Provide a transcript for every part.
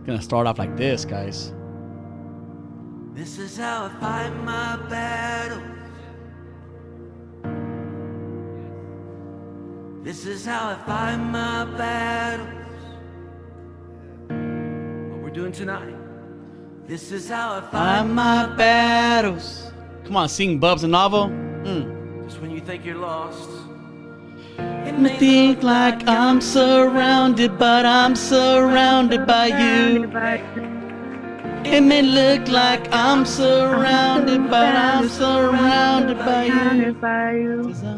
It's gonna start off like this, guys. This is how I fight my battles. This is how I fight my battles. What we're doing tonight. This is how I fight Find my battles. Come on, sing Bubs and Novel. Mm. Just when you think you're lost. It Me think like I'm surrounded, but I'm surrounded by you. It may look like I'm surrounded, but I'm surrounded by you. 'Cause I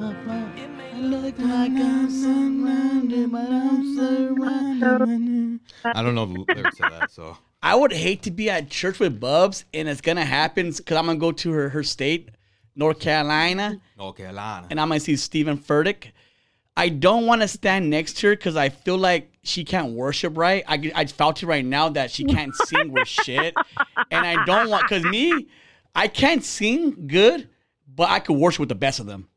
look like I'm surrounded, but I'm surrounded. I don't know the lyrics to that, so I would hate to be at church with Bubs, and it's gonna happen because I'm gonna go to her her state, North Carolina, North Carolina. and I'm gonna see Steven Furtick. I don't want to stand next to her because I feel like she can't worship right. I I felt it right now that she can't sing with shit, and I don't want because me, I can't sing good, but I could worship with the best of them.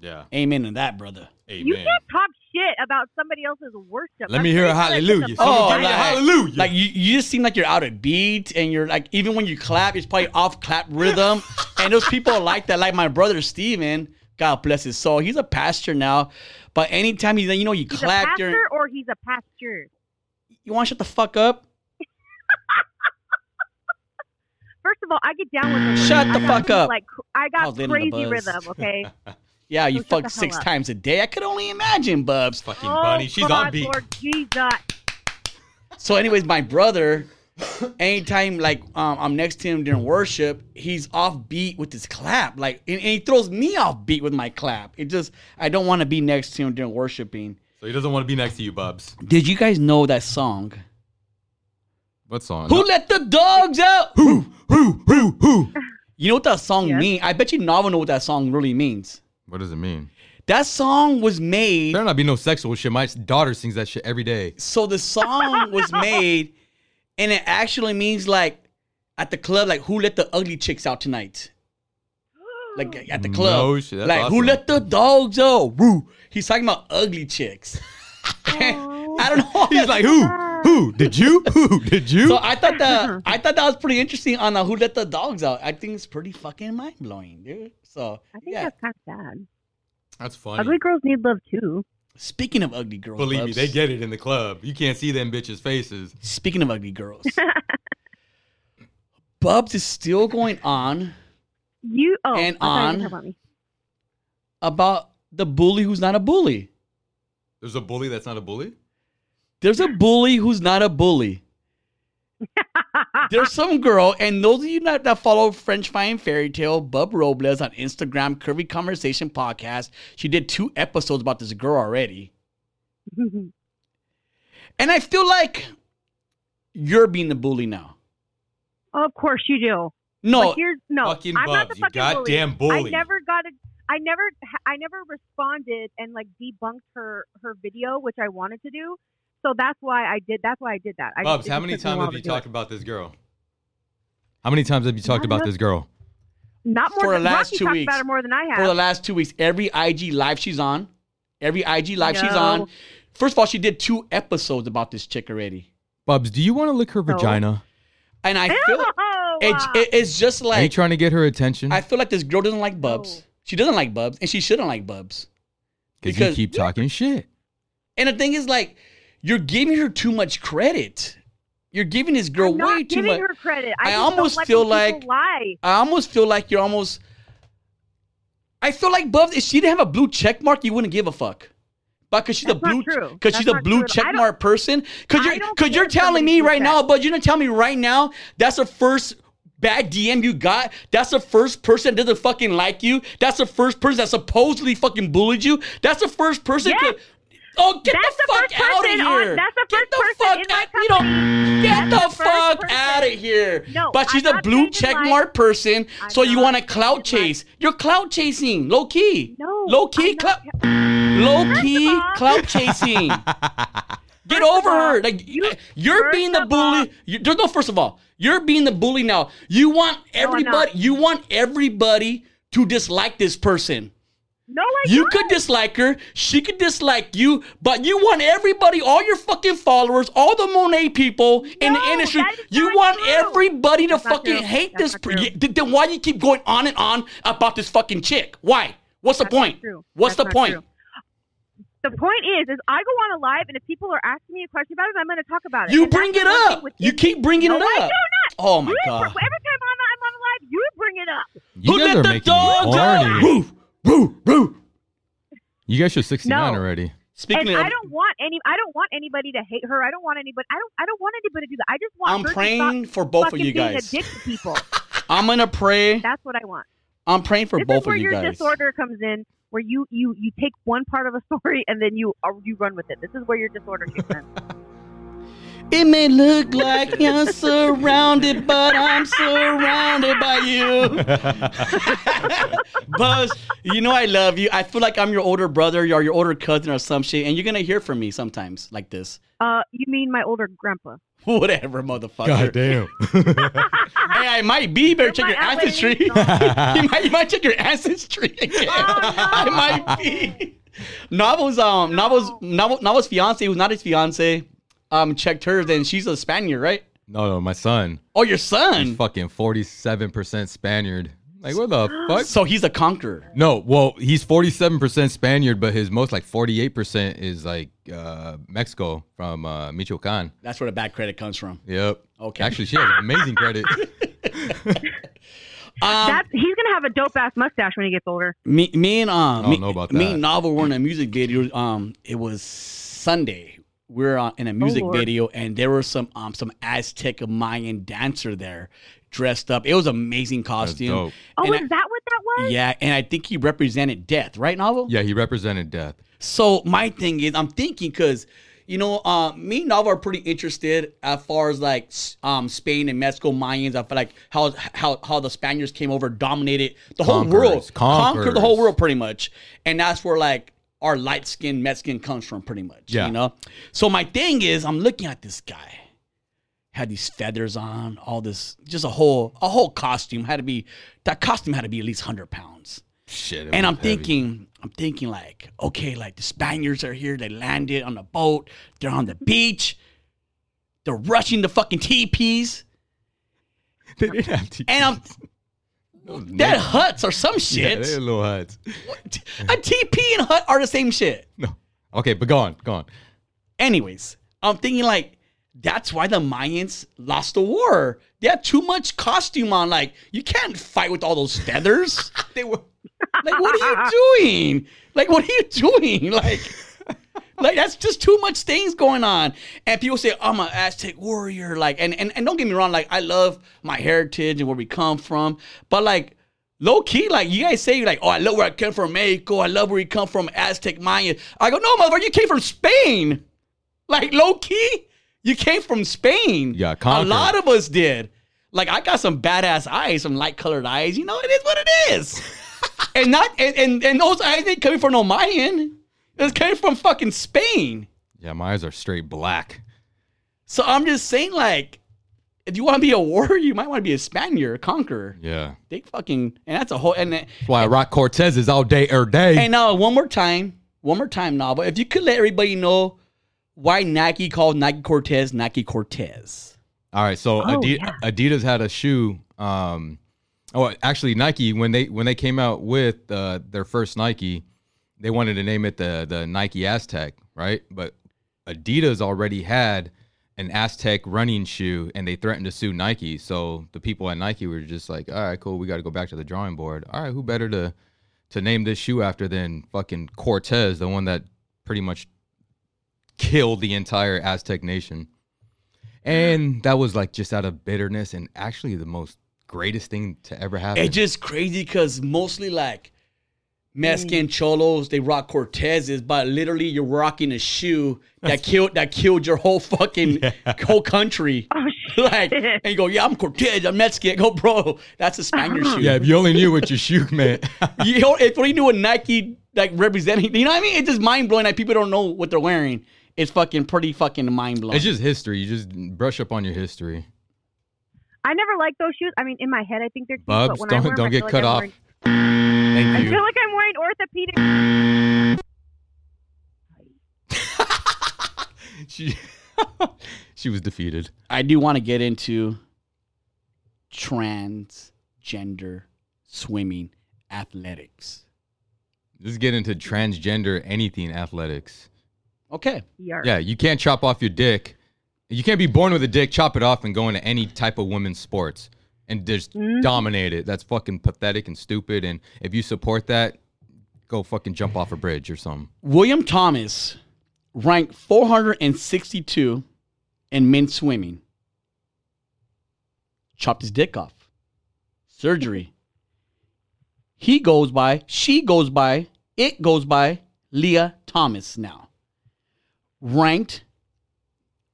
yeah. Amen to that, brother. Amen. You can't talk shit about somebody else's worship. Let me hear a hallelujah. Oh, Someone give me a like- hallelujah. Like you, you just seem like you're out of beat, and you're like even when you clap, it's probably off clap rhythm. and those people like that, like my brother Steven, God bless his soul. He's a pastor now, but anytime he, you know, you He's clap, a pastor during, or he's a pastor. you want to shut the fuck up? First of all, I get down with the Shut rhythm. the fuck up. Like I I got oh, was letting the crazy rhythm. Okay. Yeah, you shut fuck six up. times a day. I could only imagine, Bubs. Fucking oh, bunny. She's God, on beat. Lord Jesus. So, anyways, my brother, anytime like um, I'm next to him during worship, he's off beat with his clap. Like, and, and he throws me off beat with my clap. It just, I don't want to be next to him during worshiping. So he doesn't want to be next to you, Bubs. Did you guys know that song? What song? Who let the dogs out? who, who, who, who? You know what that song Yes. means? I bet you Nava know what that song really means. What does it mean? That song was made. There not be no sexual shit. My daughter sings that shit every day. So the song was made, and it actually means like at the club, like who let the ugly chicks out tonight? Like at the club, No shit, that's like who let the dogs out? Woo! He's talking about ugly chicks. I don't know. He's like, who? Who? Did you? Who? Did you? So I thought that I thought that was pretty interesting on the who let the dogs out. I think it's pretty fucking mind blowing, dude. So I think yeah. that's kind of sad. That's funny. Ugly girls need love too. Speaking of ugly girls, Believe me, they get it in the club. You can't see them bitches' faces. Speaking of ugly girls, Bubs is still going on You oh, And I thought on. about me. about the bully who's not a bully. There's a bully that's not a bully. There's a bully who's not a bully. There's some girl, and those of you that, that follow French Fine Fairy Tale, Bub Robles on Instagram, Curvy Conversation Podcast, she did two episodes about this girl already. And I feel like you're being the bully now. of course you do. No, But here's no. Fucking I'm not the you fucking goddamn bully. bully. I never got it. I never. I never responded and like debunked her her video, which I wanted to do. So that's why I did. That's why I did that. I, Bubs, it how many took me a times have you talked it. about this girl? How many times have you talked Not about enough. this girl? Not more For the last Rocky two weeks. about her more than I have. for the last two weeks, every IG live she's on, every IG live she's on. First of all, she did two episodes about this chick already. Bubs, do you want to lick her No. vagina? And I feel Ew! it's, it, it's just Are you like, trying to get her attention? I feel like this girl doesn't like Bubs. No. She doesn't like Bubs, and she shouldn't like Bubs. Because you keep talking shit. And the thing is, like, you're giving her too much credit. You're giving this girl way too giving much. her credit. I, I almost feel like- lie. I almost feel like you're almost. I feel like Bubs, if she didn't have a blue check mark, you wouldn't give a fuck. But because she's That's a blue, because she's a blue true. check mark person. Because you're, because you're telling me right now, but you're gonna tell me right now that's the first bad DM you got. That's the first person that doesn't fucking like you. That's the first person that supposedly fucking bullied you. That's the first person. Yes. Oh, get That's the, the fuck out of person on- here! that's the get the person fuck out! You know, get That's the, the fuck person. out of here! No, but she's I'm a blue changing check mark person, I'm so you want to clout chase. You're clout chasing, low key. No, low key, I'm clout, low key, clout chasing. Get First over all, her. Like you- eh, are being the of all- bully. You, there's no first of all. You're being the bully now. You want everybody. you want everybody to dislike this person. No, I You don't. could dislike her, she could dislike you, but you want everybody, all your fucking followers, all the Monet people in the industry, you want true. everybody to That's fucking true. hate That's this. not per- true. y- Then then why you keep going on and on about this fucking chick? Why? What's the That's not point? What's That's the point? true. The point is, is I go on a live, and if people are asking me a question about it, I'm going to talk about it. You And bring it up. You keep bringing no, it I up. do not. Oh my you, god. Every time I'm, I'm on a live, you bring it up. You Who guys let are the making me dogs out? Horny. Roof, roof, roof. You guys are 69 No. already. Speaking and of, I don't want any. I don't want anybody to hate her. I don't want anybody. I don't. I don't want anybody to do that. I just want. I'm her to stop praying for both of fucking you being guys. a dick to people. I'm gonna pray. That's what I want. I'm praying for this both is where of you your disorder comes in, where you you you take one part of a story and then you you run with it. This is where your disorder kicks in. It may look like you're surrounded, but I'm surrounded by you. Buzz, you know I love you. I feel like I'm your older brother, or your older cousin, or some shit, and you're gonna hear from me sometimes like this. Uh, you mean my older grandpa? Whatever, motherfucker. God damn. Hey, I might be. You better check your might outweigh ancestry. these songs. you, might, you might check your ancestry again. Oh, no. I might be. Novel's um Novel's Novel, Novel's fiance, who's not his fiance, um checked hers, and she's a Spaniard, right? no, no, my son. Oh, your He's son. fucking 47% Spaniard. Like, what the fuck? So he's a conqueror. No, well, he's 47% Spaniard, but his most like 48% is like uh, Mexico from uh, Michoacan. That's where the bad credit comes from. Yep. Okay. Actually, she has amazing credit. Um, That's he's gonna have a dope ass mustache when he gets older. me, me and um, don't me, know about me and Novel were in a music video. Um, it was Sunday. We are uh, in a music Lord. video, and there was some um some Aztec Mayan dancer there, dressed up. It was amazing costume. Oh, And is I- that what that was? Yeah, and I think he represented death, right, Novel? Yeah, he represented death. So my thing is, I'm thinking because, you know, uh, me and Nava are pretty interested as far as like um, Spain and Mexico Mayans. I feel like how how how the Spaniards came over, dominated the whole Conquerors, world, conquered the whole world pretty much, and that's where like our light skinned Mexican comes from, pretty much. Yeah. You know. So my thing is, I'm looking at this guy. Had these feathers on, all this, just a whole a whole costume had to be that costume had to be at least hundred pounds. Shit. And I'm heavy. thinking, I'm thinking like, okay, like the Spaniards are here. They landed on a boat. They're on the beach. They're rushing the fucking teepees. they didn't have to. And I'm that huts or some shit. yeah, shit. they had little huts. a TP and hut are the same shit. No. Okay, but go on, go on. Anyways, I'm thinking like that's why the Mayans lost the war. They had too much costume on. Like you can't fight with all those feathers. They were. Like, what are you doing? Like, what are you doing? Like, like that's just too much things going on. And people say, I'm an Aztec warrior. Like, and, and, and don't get me wrong, like, I love my heritage and where we come from. But like, low key, like you guys say, like, oh, I love where I come from, Mexico. I love where you come from, Aztec Maya. I go, no, motherfucker, you came from Spain. Like, low key, you came from Spain. Yeah, a lot of us did. Like, I got some badass eyes, some light colored eyes. You know, it is what it is. and not and, and and those eyes ain't coming from no Mayan. It's came from fucking Spain. Yeah, my eyes are straight black. So I'm just saying, like, if you want to be a warrior, you might want to be a Spaniard, a conqueror. Yeah. They fucking and that's a whole and That's why I rock Cortezes all day er day. and now one more time, one more time, Nava. If you could let everybody know why Nike called Nike Cortez Nike Cortez. All right, so Oh, Adi- yeah. Adidas had a shoe. Um, oh, actually, Nike when they when they came out with uh, their first Nike, they wanted to name it the the Nike Aztec, right? But Adidas already had an Aztec running shoe, and they threatened to sue Nike. So the people at Nike were just like, "All right, cool, we got to go back to the drawing board. All right, who better to to name this shoe after than fucking Cortez, the one that pretty much killed the entire Aztec nation." And that was like just out of bitterness and actually the most greatest thing to ever happen. It's just crazy because mostly like. Mexican mm. cholos, they rock Cortezes, but literally you're rocking a shoe that killed that killed your whole fucking whole country. Oh like, and you go, yeah, I'm Cortez, I'm Mexican. I go, bro, that's a Spaniard shoe. yeah, if you only knew what your shoe meant. you know, if only knew what Nike like representing, you know what I mean? It's just mind blowing that people don't know what they're wearing. It's fucking pretty fucking mind blowing. it's just history. You just brush up on your history. I never liked those shoes. I mean, in my head, I think they're cute, Bubs, but when don't- I wear 'em, don't I get feel like cut I'm off. wearing- Thank I feel like I'm wearing orthopedic. she she was defeated. I do want to get into transgender swimming athletics. Let's get into transgender anything athletics. Okay. Yarp. Yeah, you can't chop off your dick. You can't be born with a dick, chop it off, and go into any type of women's sports and just Mhm. dominate it. That's fucking pathetic and stupid. And if you support that, go fucking jump off a bridge or something. William Thomas ranked 462 in men's swimming. Chopped his dick off. Surgery. He goes by, she goes by, it goes by Lia Thomas now. Ranked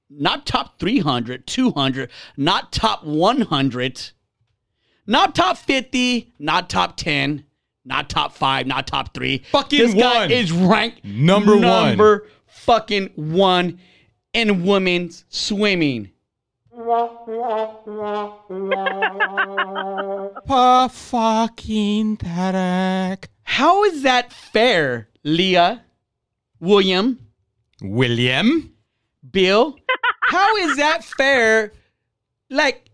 not top 300, 200, not top 100, not top 50, not top 10, not top 5, not top 3. Fucking this guy one. is ranked Number one. number fucking one in women's swimming. Pa fucking Tarek. How is that fair, Lia, William, William? Bill? How is that fair? Like,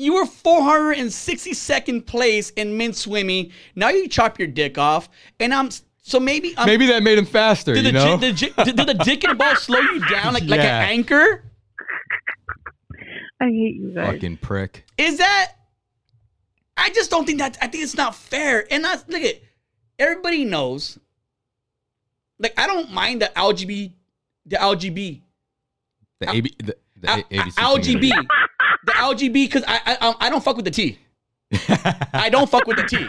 you were 462nd place in men's swimming. Now you chop your dick off, and I'm so maybe I'm. Maybe that made him faster, did you the, know? ji- the, ji- did, did the dick and the ball slow you down like, like an anchor? I hate you guys. fucking prick. Is that? I just don't think that. I think it's not fair. And I look at everybody knows. Like I don't mind the LGB, the LGB, The, AB, the, the L- A- ABC LGB, community. The LGB, because I, I I don't fuck with the T. I don't fuck with the T.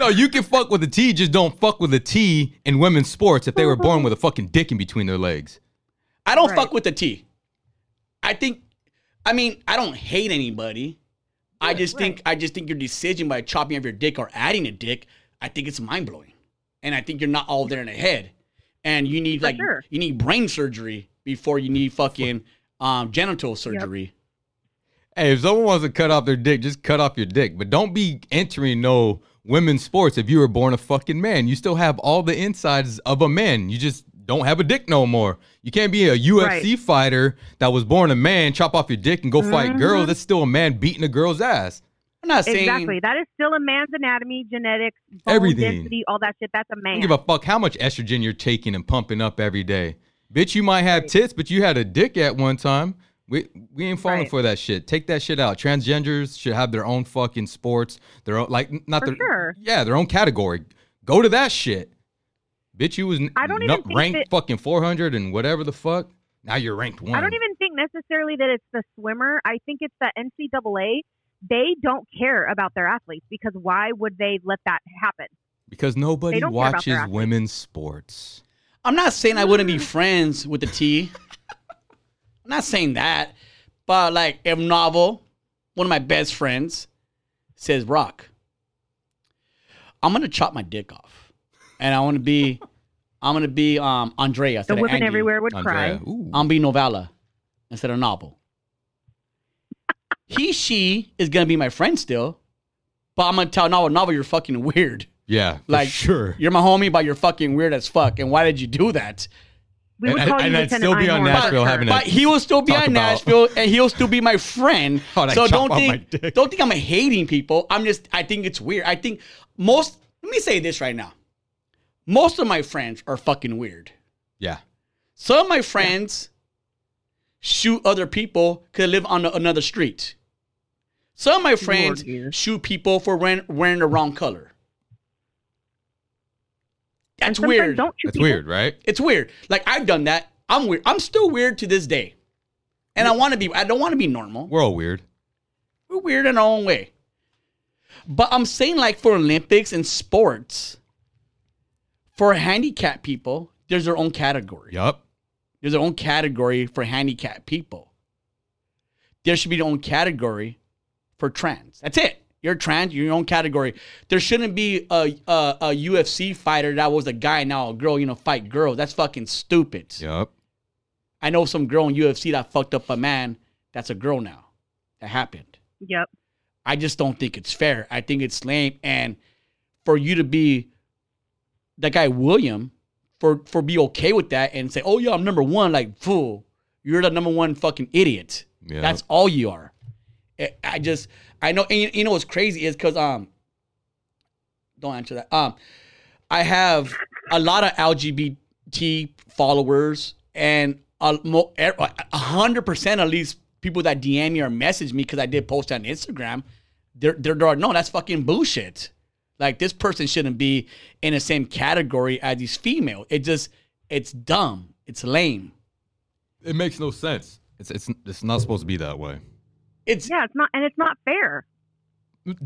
No, you can fuck with the T, just don't fuck with the T in women's sports if they were born with a fucking dick in between their legs. I don't Right. fuck with the T. I think, I mean, I don't hate anybody. I just think. I just think your decision by chopping off your dick or adding a dick, I think it's mind blowing, and I think you're not all there in the head, and you need For like sure. you need brain surgery before you need fucking um, genital surgery. Hey, if someone wants to cut off their dick, just cut off your dick. But don't be entering no women's sports if you were born a fucking man. You still have all the insides of a man. You just don't have a dick no more. You can't be a UFC fighter that was born a man, chop off your dick and go fight mm-hmm. girls. That's still a man beating a girl's ass. I'm not saying Exactly. That is still a man's anatomy, genetics, bone Everything. density, all that shit. That's a man. don't give a fuck how much estrogen you're taking and pumping up every day. Bitch, you might have tits, but you had a dick at one time. We we ain't falling Right. for that shit. Take that shit out. Transgenders should have their own fucking sports. Their own like not For their sure. yeah their own category. Go to that shit. Bitch, you was I don't nu- even ranked that- fucking 400 and whatever the fuck. Now you're ranked one. I don't even think necessarily that it's the swimmer. I think it's the NCAA. They don't care about their athletes because why would they let that happen? because nobody They don't care about their watches women's sports. I'm not saying I wouldn't be friends with the T. I'm not saying that, but like if Novel, one of my best friends, says Rock, I'm gonna chop my dick off, and I want to be, I'm gonna be um Andrea. The instead women Angie. everywhere would Andrea. cry. Ooh. I'm being Novella instead of Novel. he, she is gonna be my friend still, but I'm gonna tell Novel, Novel, you're fucking weird. yeah, for Like, sure. You're my homie, but you're fucking weird as fuck. And why did you do that? We would And- call and you I'd Lieutenant still be on Nashville for having a- But he will still be Talk on about- Nashville, and he'll still be my friend. How'd so don't think don't think I'm hating people. I'm just I think it's weird. I think most. Let me say this right now. Most of my friends are fucking weird. Yeah. Some of my friends shoot other people because they live on a- another street. Some of my friends Jesus. shoot people for wearing, wearing the wrong color. And That's weird. Don't shoot That's people. weird, right? It's weird. Like I've done that. I'm weird. I'm still weird to this day. And I want to be I don't want to be normal. We're all weird. We're weird in our own way. But I'm saying like for Olympics and sports, for handicapped people, there's their own category. Yup. There's their own category for handicapped people. There should be their own category for trans. That's it. You're trans, you're your own category. There shouldn't be a, a a UFC fighter that was a guy now a girl, you know, fight girls. That's fucking stupid. Yep. I know some girl in UFC that fucked up a man that's a girl now. That happened. Yep. I just don't think it's fair. I think it's lame. And for you to be that guy William for for be okay with that and say, "Oh yeah, I'm number one." Like fool, you're the number one fucking idiot. Yeah. That's all you are. I- I just I know and you, you know what's crazy is because um don't answer that um I have a lot of LGBT followers and a hundred percent at least people that DM me or message me because I did post on Instagram. They're they're, they're no that's fucking bullshit. Like this person shouldn't be in the same category as these female. It just it's dumb. It's lame. It makes no sense. It's it's it's not supposed to be that way. It's Yeah, it's not, and it's not fair.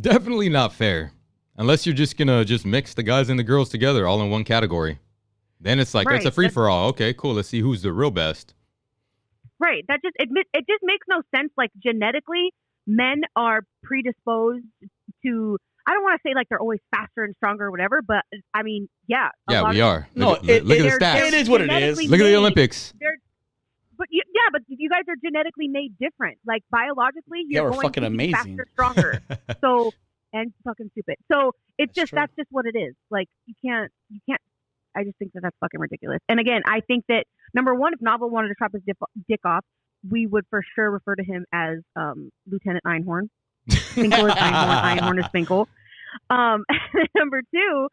Definitely not fair. Unless you're just gonna just mix the guys and the girls together all in one category. Then it's like it's a free for all. Okay, cool. Let's see who's the real best. Right. That just it, it just makes no sense. Like genetically, men are predisposed to. I don't want to say like they're always faster and stronger or whatever, but I mean, yeah. Yeah, lot we of- are. No, look, it- look it- at the stats. it is what it is. genetically Look at the Olympics. They're, but you, yeah, but you guys are genetically made different. Like biologically, you're we're going fucking to be amazing. faster, stronger. so and fucking stupid. So it's That's just true. that's just what it is. Like you can't you can't. I just think that that's fucking ridiculous. And again, I think that number one, if Novel wanted to chop his dick off, we would for sure refer to him as um, Lieutenant Einhorn. Finkel is Einhorn. Einhorn is Finkel. Um, number two,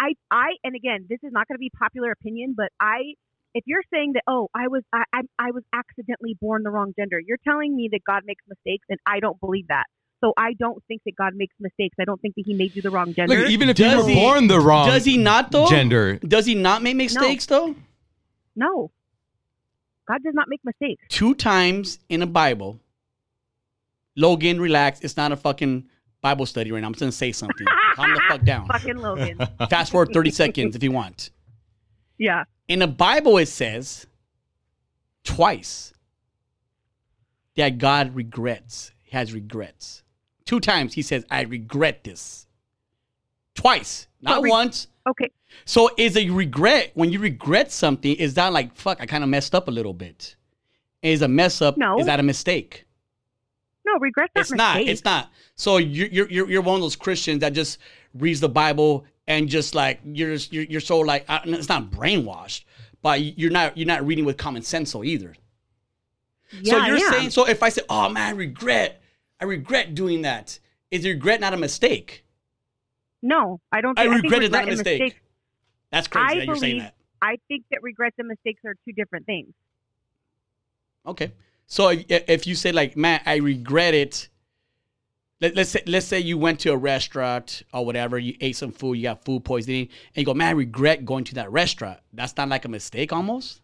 I I and again, this is not going to be popular opinion, but I if you're saying that oh I was I, I I was accidentally born the wrong gender, you're telling me that God makes mistakes, and I don't believe that. So I don't think that God makes mistakes. I don't think that He made you the wrong gender. Look, even if you Does were he- born the wrong does he not though? gender, Does he not make mistakes though? no, God does not make mistakes. Two times in the Bible. Logan, relax. It's not a fucking Bible study right now. I'm just gonna say something. Calm the fuck down. Fucking Logan. Fast forward 30 seconds if you want. Yeah. In the Bible, it says twice that God regrets, has regrets. Two times he says, I regret this. Twice, not re- once. Okay. So is a regret when you regret something? Is that like fuck? I kind of messed up a little bit. Is a mess up? No. Is that a mistake? No, regret not It's not. It's not. So you're you're you're one of those Christians that just reads the Bible and just like you're just, you're you're so like uh, it's not brainwashed, but you're not you're not reading with common sense so either. Yeah, so you're yeah. saying so if I say, oh man, I regret, I regret doing that. Is regret not a mistake? No, I don't. I Think, regret think is not a mistake. mistakes- That's crazy I that you're saying that. I think that regrets and mistakes are two different things. Okay. So if, if you say like, man, I regret it. Let, let's say let's say you went to a restaurant or whatever, you ate some food, you got food poisoning, and you go, man, I regret going to that restaurant. That's not like a mistake almost.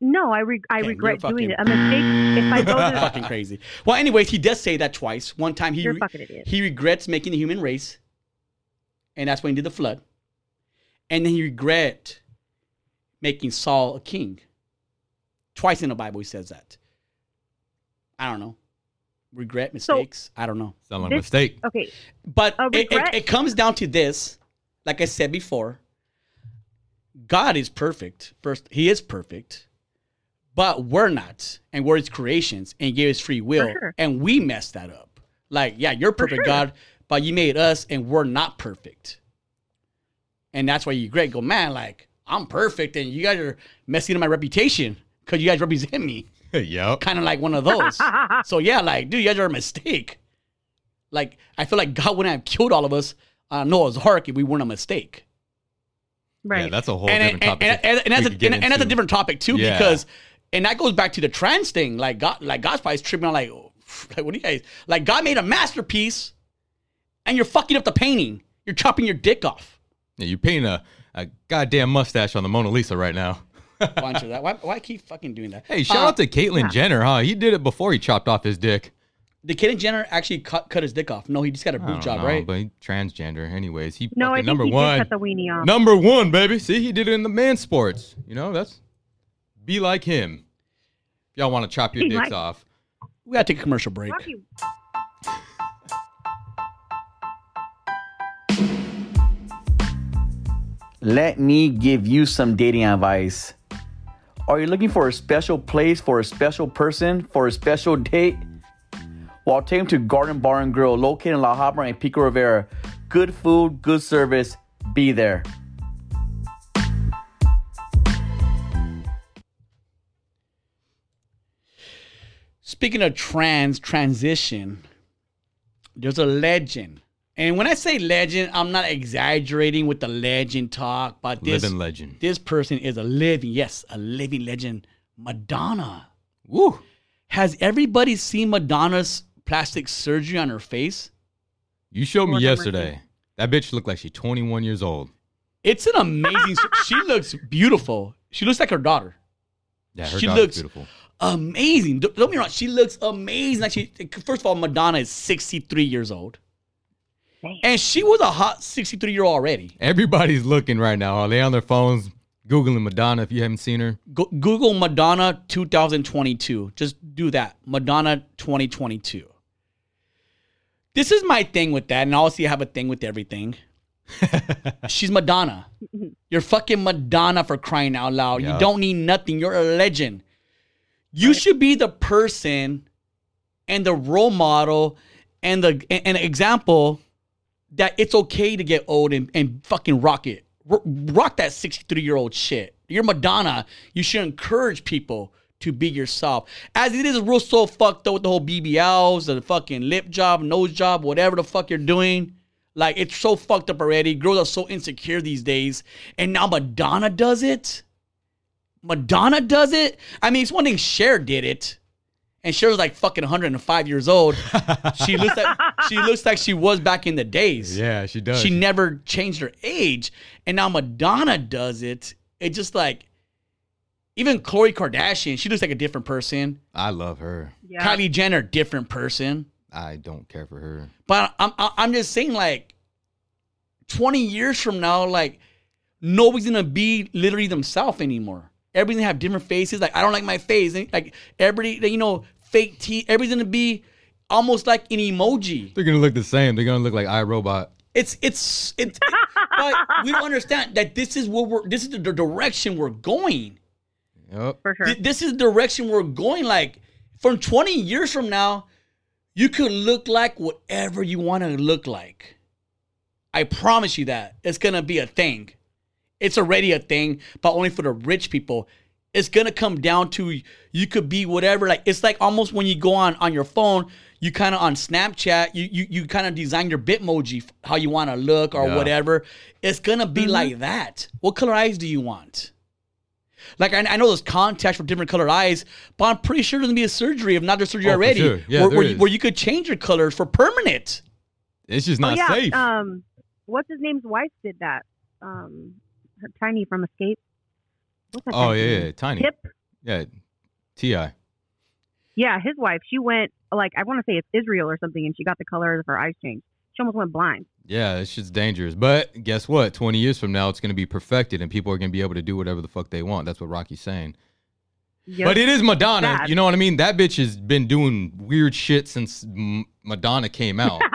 No, I re- I Okay, regret doing it. A mistake. If I go to Fucking crazy. Well, anyways, he does say that twice. One time he re- he regrets making the human race, and that's when he did the flood. And then he regret making Saul a king. Twice in the Bible he says that. I don't know. Regret mistakes. I don't know. sound like a This- mistake. okay, But it, it, it comes down to this. Like I said before, God is perfect. First, He is perfect, but we're not, and we're His creations, and gave us free will, sure. and we messed that up. Like, yeah, you're perfect, sure. God, but you made us, and we're not perfect, and that's why you regret. Go, man, like I'm perfect, and you guys are messing up my reputation because you guys represent me yep. kind of like one of those. so yeah, like, dude, you guys are a mistake. Like, I feel like God wouldn't have killed all of us uh, on Noah's Ark if we weren't a mistake. right. Yeah, that's a whole And, different and, topic. and, and, and that's a, and, and that's a different topic too, Yeah. because and that goes back to the trans thing. Like God, like God's probably tripping on like, like what do you guys like? God made a masterpiece, and you're fucking up the painting. You're chopping your dick off. Yeah, you painting a, a goddamn mustache on the Mona Lisa right now. Why don't that? Why, why keep fucking doing that? Hey, shout Uh, out to Caitlyn Jenner, huh? He did it before he chopped off his dick. Did Caitlyn Jenner actually cut, cut his dick off? No, he just got a boob job, know, right? But he transgender, anyways. He no, I fucking think number he one. did cut the weenie off. Number one, baby. See, he did it in the man sports. You know, that's be like him. If y'all want to chop your Be dicks like- off. We gotta take a commercial break. Rocky, Let me give you some dating advice. Are you looking for a special place for a special person for a special date? Well, take to Garden Bar and Grill, located in La Habra and Pico Rivera. good food, good service. Be there. Speaking of trans transition, there's a legend. And when I say legend, I'm not exaggerating with the legend talk, but this Living legend. this person is a living, yes, a living legend. Madonna. Woo. Has everybody seen Madonna's plastic surgery on her face? You showed me Lord have yesterday. That bitch looked like she's 21 years old. It's an amazing. she looks beautiful. She looks like her daughter. Yeah, her She daughter's looks- beautiful. Amazing. Don't don't get me wrong. She looks amazing. Like she, first of all, Madonna is 63 years old, Damn. and she was a hot 63 year old already. Everybody's looking right now. Are they on their phones googling Madonna? If you haven't seen her, Go, Google Madonna 2022. Just do that. Madonna 2022. This is my thing with that, and obviously I have a thing with everything. She's Madonna. You're fucking Madonna for crying out loud. Yeah. You don't need nothing. You're a legend. You should be the person and the role model and the and an example that it's okay to get old and, and fucking rock it. R- rock that 63 year old shit. You're Madonna. You should encourage people to be yourself. As it is real so fucked up with the whole BBLs, the fucking lip job, nose job, whatever the fuck you're doing. Like it's so fucked up already. Girls are so insecure these days. And now Madonna does it. Madonna does it. I mean, it's one thing Cher did it. And she was like fucking 105 years old. she looks like she looks like she was back in the days. yeah, she does. She never changed her age. And now Madonna does it. It just like even Khloe Kardashian, she looks like a different person. I love her. Yeah. Kylie Jenner, different person. I don't care for her. But I'm I'm I'm just saying like 20 years from now, like nobody's gonna be literally themselves anymore. Everybody's gonna have different faces. Like I don't like my face. Like everybody, you know, fake teeth. Everybody's gonna be almost like an emoji. They're gonna look the same. They're gonna look like iRobot. It's it's it's. but we don't understand that this is what we're. This is the direction we're going. Yep. for sure. Th- This is the direction we're going. Like from 20 years from now, you could look like whatever you want to look like. I promise you that it's gonna be a thing. It's already a thing, but only for the rich people. It's gonna come down to you could be whatever. Like it's like almost when you go on on your phone, you kind of on Snapchat, you you you kind of design your Bitmoji f- how you want to look or Yeah. whatever. It's gonna be like that. What color eyes do you want? Like I, I know there's contacts for different colored eyes, but I'm pretty sure there's gonna be a surgery, if not there's surgery Oh, already, sure. Yeah, where, where, you, where you could change your colors for permanent. It's just oh not yeah. safe. Um, what's his name's wife did that. Um, her, Tiny from Xscape. Oh yeah, yeah, tiny. Tip. Yeah, Ti. Yeah, his wife. She went like I want to say it's Israel or something, and she got the color of her eyes changed. She almost went blind. Yeah, it's just dangerous. But guess what? Twenty years from now, it's gonna be perfected, and people are gonna be able to do whatever the fuck they want. That's what Rocky's saying. Yep. But it is Madonna. Sad. You know what I mean? That bitch has been doing weird shit since Madonna came out.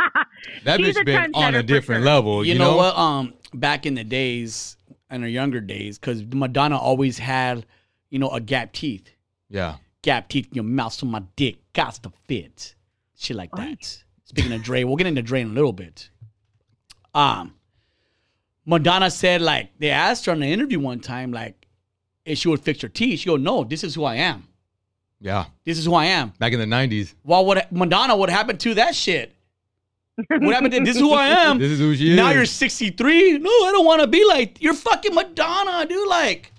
That She's bitch been on a different sure. level. you, You, know, what? Um, back in the days, in her younger days, because Madonna always had, you know, a gap teeth, Yeah. gap teeth in your mouth, so my dick got to fit, shit like that. Right. Speaking of Dre, we'll get into Dre in a little bit. Um, Madonna said like they asked her on the interview one time like if she would fix her teeth. She go, no, this is who I am. Yeah. This is who I am. Back in the nineties. Well, what Madonna? What happened to that shit? What happened to this? Is who I am. This is who she now is. Now you're 63. No, I don't want to be like you're fucking Madonna, dude. Like,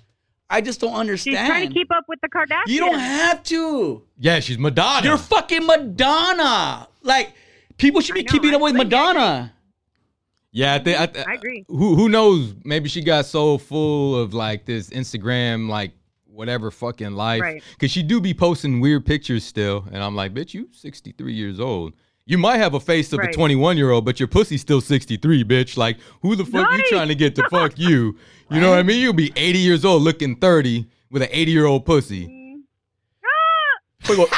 I just don't understand. She's understand. trying to keep up with the Kardashians. you don't have to. Yeah, she's Madonna. You're fucking Madonna. Like, people should be know, keeping I up with agree. Madonna. yeah, I think. I, th- I agree. Who who knows? Maybe she got so full of like this Instagram like whatever fucking life. Right. Cause she do be posting weird pictures still, and I'm like, bitch, you 63 years old. You might have a face of Right. a 21 year old, but your pussy's still 63, bitch. Like, who the fuck you trying to get to fuck you? You know what I mean? You'll be 80 years old looking 30 with an 80 year old pussy. Before we go,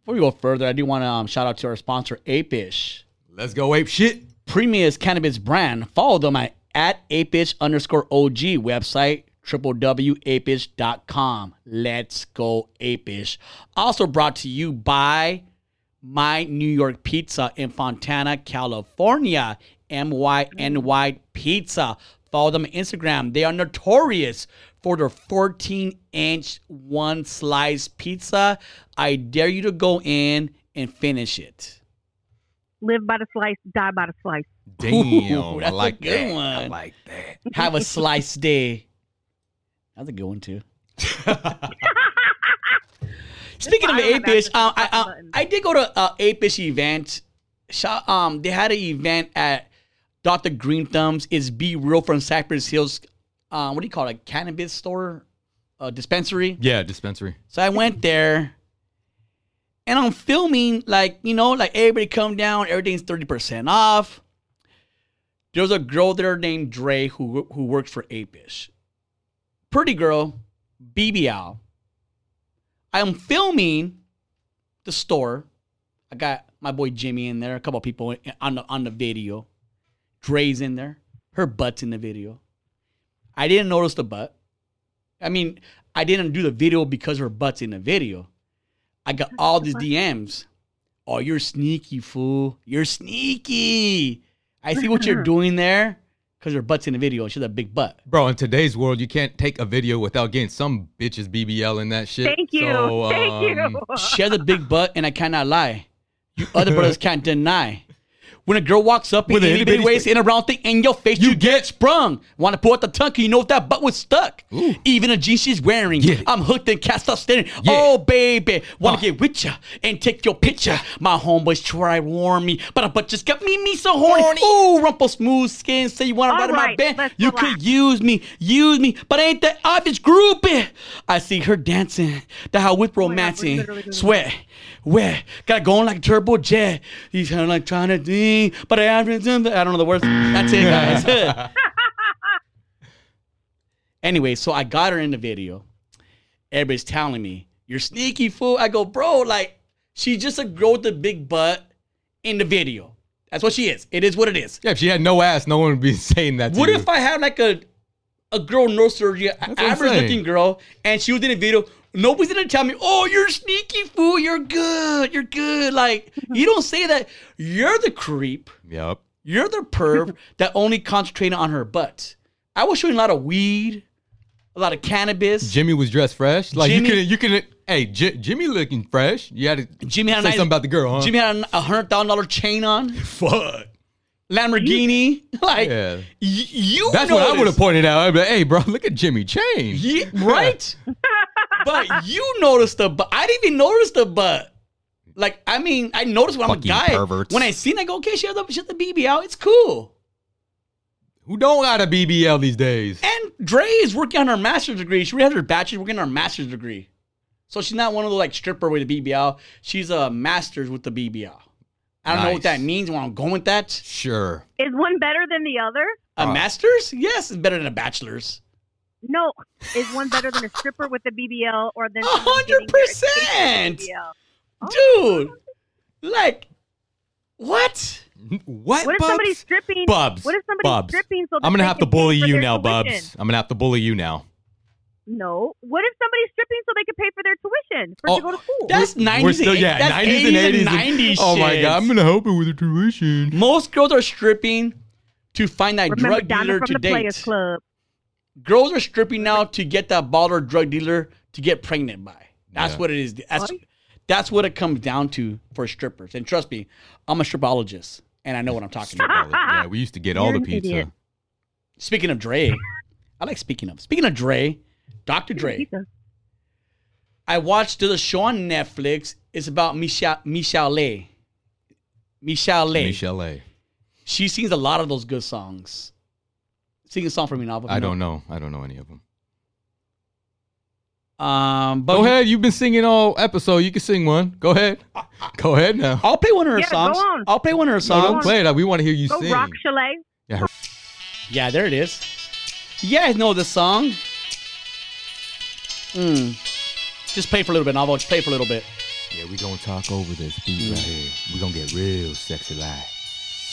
before we go further, I do want to um, shout out to our sponsor, Apish. Let's go ape shit. Premius Cannabis brand. Follow them at, at apish underscore OG website www.apish.com. Let's go apish. Also brought to you by My New York Pizza in Fontana, California. M Y N Y Pizza. Follow them on Instagram. They are notorious for their 14 inch one slice pizza. I dare you to go in and finish it. Live by the slice, die by the slice. Damn, Ooh, I that's a good that. I like that. Have a slice day. That's a good one too. Speaking of why I Apish, um, I, button I. I did go to a Apish event. Um, they had an event at Dr. Greenthumb's. Is B-Real from Cypress Hills. Um, what do you call it? A cannabis store, a dispensary. Yeah, dispensary. So I went there, and I'm filming like you know, like everybody come down, everything's thirty percent off. There was a girl there named Dre who who works for Apish. Pretty girl, BBL. I'm filming the store. I got my boy Jimmy in there, a couple people on the on the video. Dre's in there. Her butt's in the video. I didn't notice the butt. I mean, I didn't do the video because her butt's in the video. I got all these DMs. Oh, you're sneaky, fool. You're sneaky. I see what you're doing there because her butt's in the video. She's a big butt. Bro, in today's world, you can't take a video without getting some bitches BBL in that shit. Thank you. So, Thank um, you. She has a big butt, and I cannot lie. You other brothers can't deny. When a girl walks up With in an itty bitty big waist in a round thing in your face, you, get sprung. Want to pull out the tongue 'cause you know if that butt was stuck. Even a jeans she's wearing. Yeah. I'm hooked and cast off staring. Yeah. Oh, baby. Want Uh. get with ya and take your picture. My homeboys try warn me, but a butt just got me, me so horny. Ooh, rumple smooth skin. Say you All ride in my bed. You relax. could use me, use me, but ain't that obvious groupie. I see her dancing, the how with Oh God, romancing, literally doing sweat, wet, got going like turbo jet. He's kind of like trying to but I haven't done that. I don't know the words. That's it, guys. anyway, so I got her in the video. Everybody's telling me, you're sneaky fool. I go, bro, like, she's just a girl with a big butt in the video. That's what she is. It is what it is. Yeah, if she had no ass, no one would be saying that to What you. if I had like a a girl no surgery, average looking girl, and she was in a video? Nobody's gonna tell me, "Oh, you're sneaky fool. You're good. You're good." Like mm-hmm. you don't say that. You're the creep. Yep. You're the perv that only concentrated on her butt. I was showing a lot of weed, a lot of cannabis. Jimmy was dressed fresh. Like Jimmy- you can, you can. Hey, J- Jimmy looking fresh. You had to Jimmy had say nice- something about the girl, huh? Jimmy had a- a hundred thousand dollar chain on, fuck. Lamborghini. Like Yeah. y- you. That's what I would have pointed out. I'd be like, hey, bro, look at Jimmy Chain. Yeah, right? But you noticed the butt. I didn't even notice the butt. Like, I mean, I noticed when I'm a guy. perverts. When I seen, it, I go, okay, she has the, she has the BB out. It's cool. Who don't got a BBL these days? And Dre is working on her master's degree. She already has her bachelor's, working on her master's degree. So she's not one of the like stripper with the BBL. She's a master's with the BBL. I don't know what that means. When I'm going with that, Sure. Is one better than the other? a Uh, master's, yes, it's better than a bachelor's. No. Is one better than a stripper with a BBL or than A hundred getting their education percent. with a BBL? Dude, oh. like, what? What? What if Bubs? somebody's stripping? Bubs. What if somebody's Bubs. stripping so I'm gonna have to bully you now, tuition? Bubs. I'm gonna have to bully you now. No. What if somebody's stripping so they can pay for their tuition for Oh, to go to school? That's We're 90s. still, yeah, 90s and 80s. 90s oh my god, I'm gonna help her with her tuition. Most girls are stripping to find that Remember drug Donna dealer from to the date. Players Club. Girls are stripping now to get that baller drug dealer to get pregnant by. That's Yeah. what it is. That's What? that's what it comes down to for strippers. And trust me, I'm a stripologist and I know what I'm talking about. yeah, we used to get all You're the pizza. idiot. Speaking of Dre, I like speaking of. Speaking of Dre, Dr. Dre. I watched the show on Netflix. It's about Michelle Michel'le. Michelle Lay. Michelle A. She sings a lot of those good songs. Sing a song for me, Nava. I don't know. I don't know any of them. Um, but Go ahead. You've been singing all episode. You can sing one. Go ahead. Go ahead now. I'll play one of her Yeah, go songs. on. I'll play one of her No, songs. don't play it. We want to hear you Go sing. rock chalet. Yeah, Yeah, there it is. You guys know this song. Hmm. Just play for a little bit, Navo. Just play for a little bit. Yeah, we gonna talk over this beat right here. We gonna get real sexy like.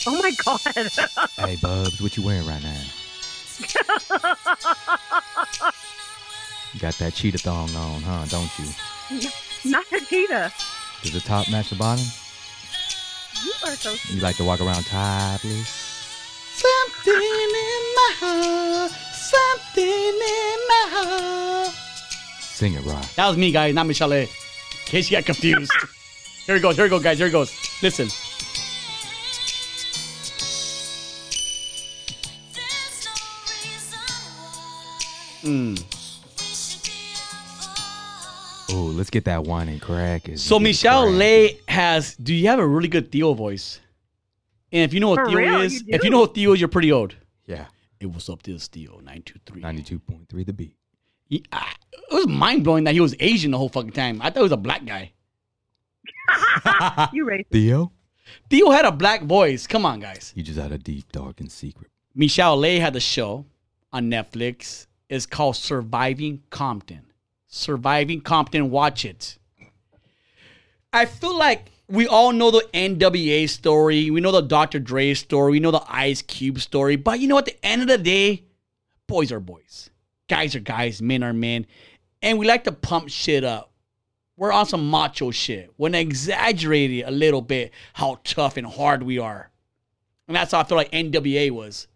Oh my god. Hey, Bubs, what you wearing right now? You got that cheetah thong on, huh? Don't you? Not a cheetah. Does the top match the bottom? You are so You like to walk around topless? Something in my heart. Something in my heart. Sing it, Rock. That was me, guys, not Michelle. In case you got confused. here it goes. Here it goes, guys. Here it goes. Listen. Oh, let's get that wine and crack. as So we Michelle crack. Lay has. Do you have a really good Theo voice? And if you know what For Theo real? is, You if do? you know what Theo is, you're pretty old. Yeah, It was up to this Theo nine two three. 92.3 the beat. He, I, it was mind blowing that he was Asian the whole fucking time. I thought he was a black guy. you racist. Theo? Theo had a black voice. Come on, guys. He just had a deep, dark, and secret. Michel'le had a show on Netflix. It's called Surviving Compton. Surviving Compton. Watch it. I feel like we all know the NWA story. We know the Dr. Dre story. We know the Ice Cube story. But you know, at the end of the day, boys are boys. Guys are guys. Men are men. And we like to pump shit up. We're on some macho shit. We're a little bit how tough and hard we are. And that's how I feel like NWA was.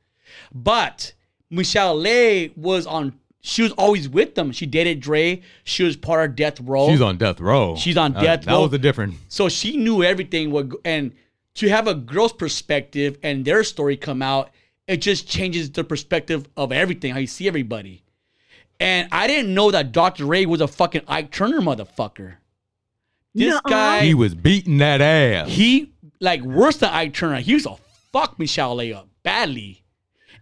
But Michel'le was on, she was always with them. She dated Dre. She was part of Death Row. She's on death row. She's on That- death That row. was a different. So she knew everything. What and to have a girl's perspective and their story come out, it just changes the perspective of everything, how you see everybody. And I didn't know that Dr. Dre was a fucking Ike Turner motherfucker. This Nuh-uh. guy, He was beating that ass. he like worse than Ike Turner. He was a fuck Michel'le up badly.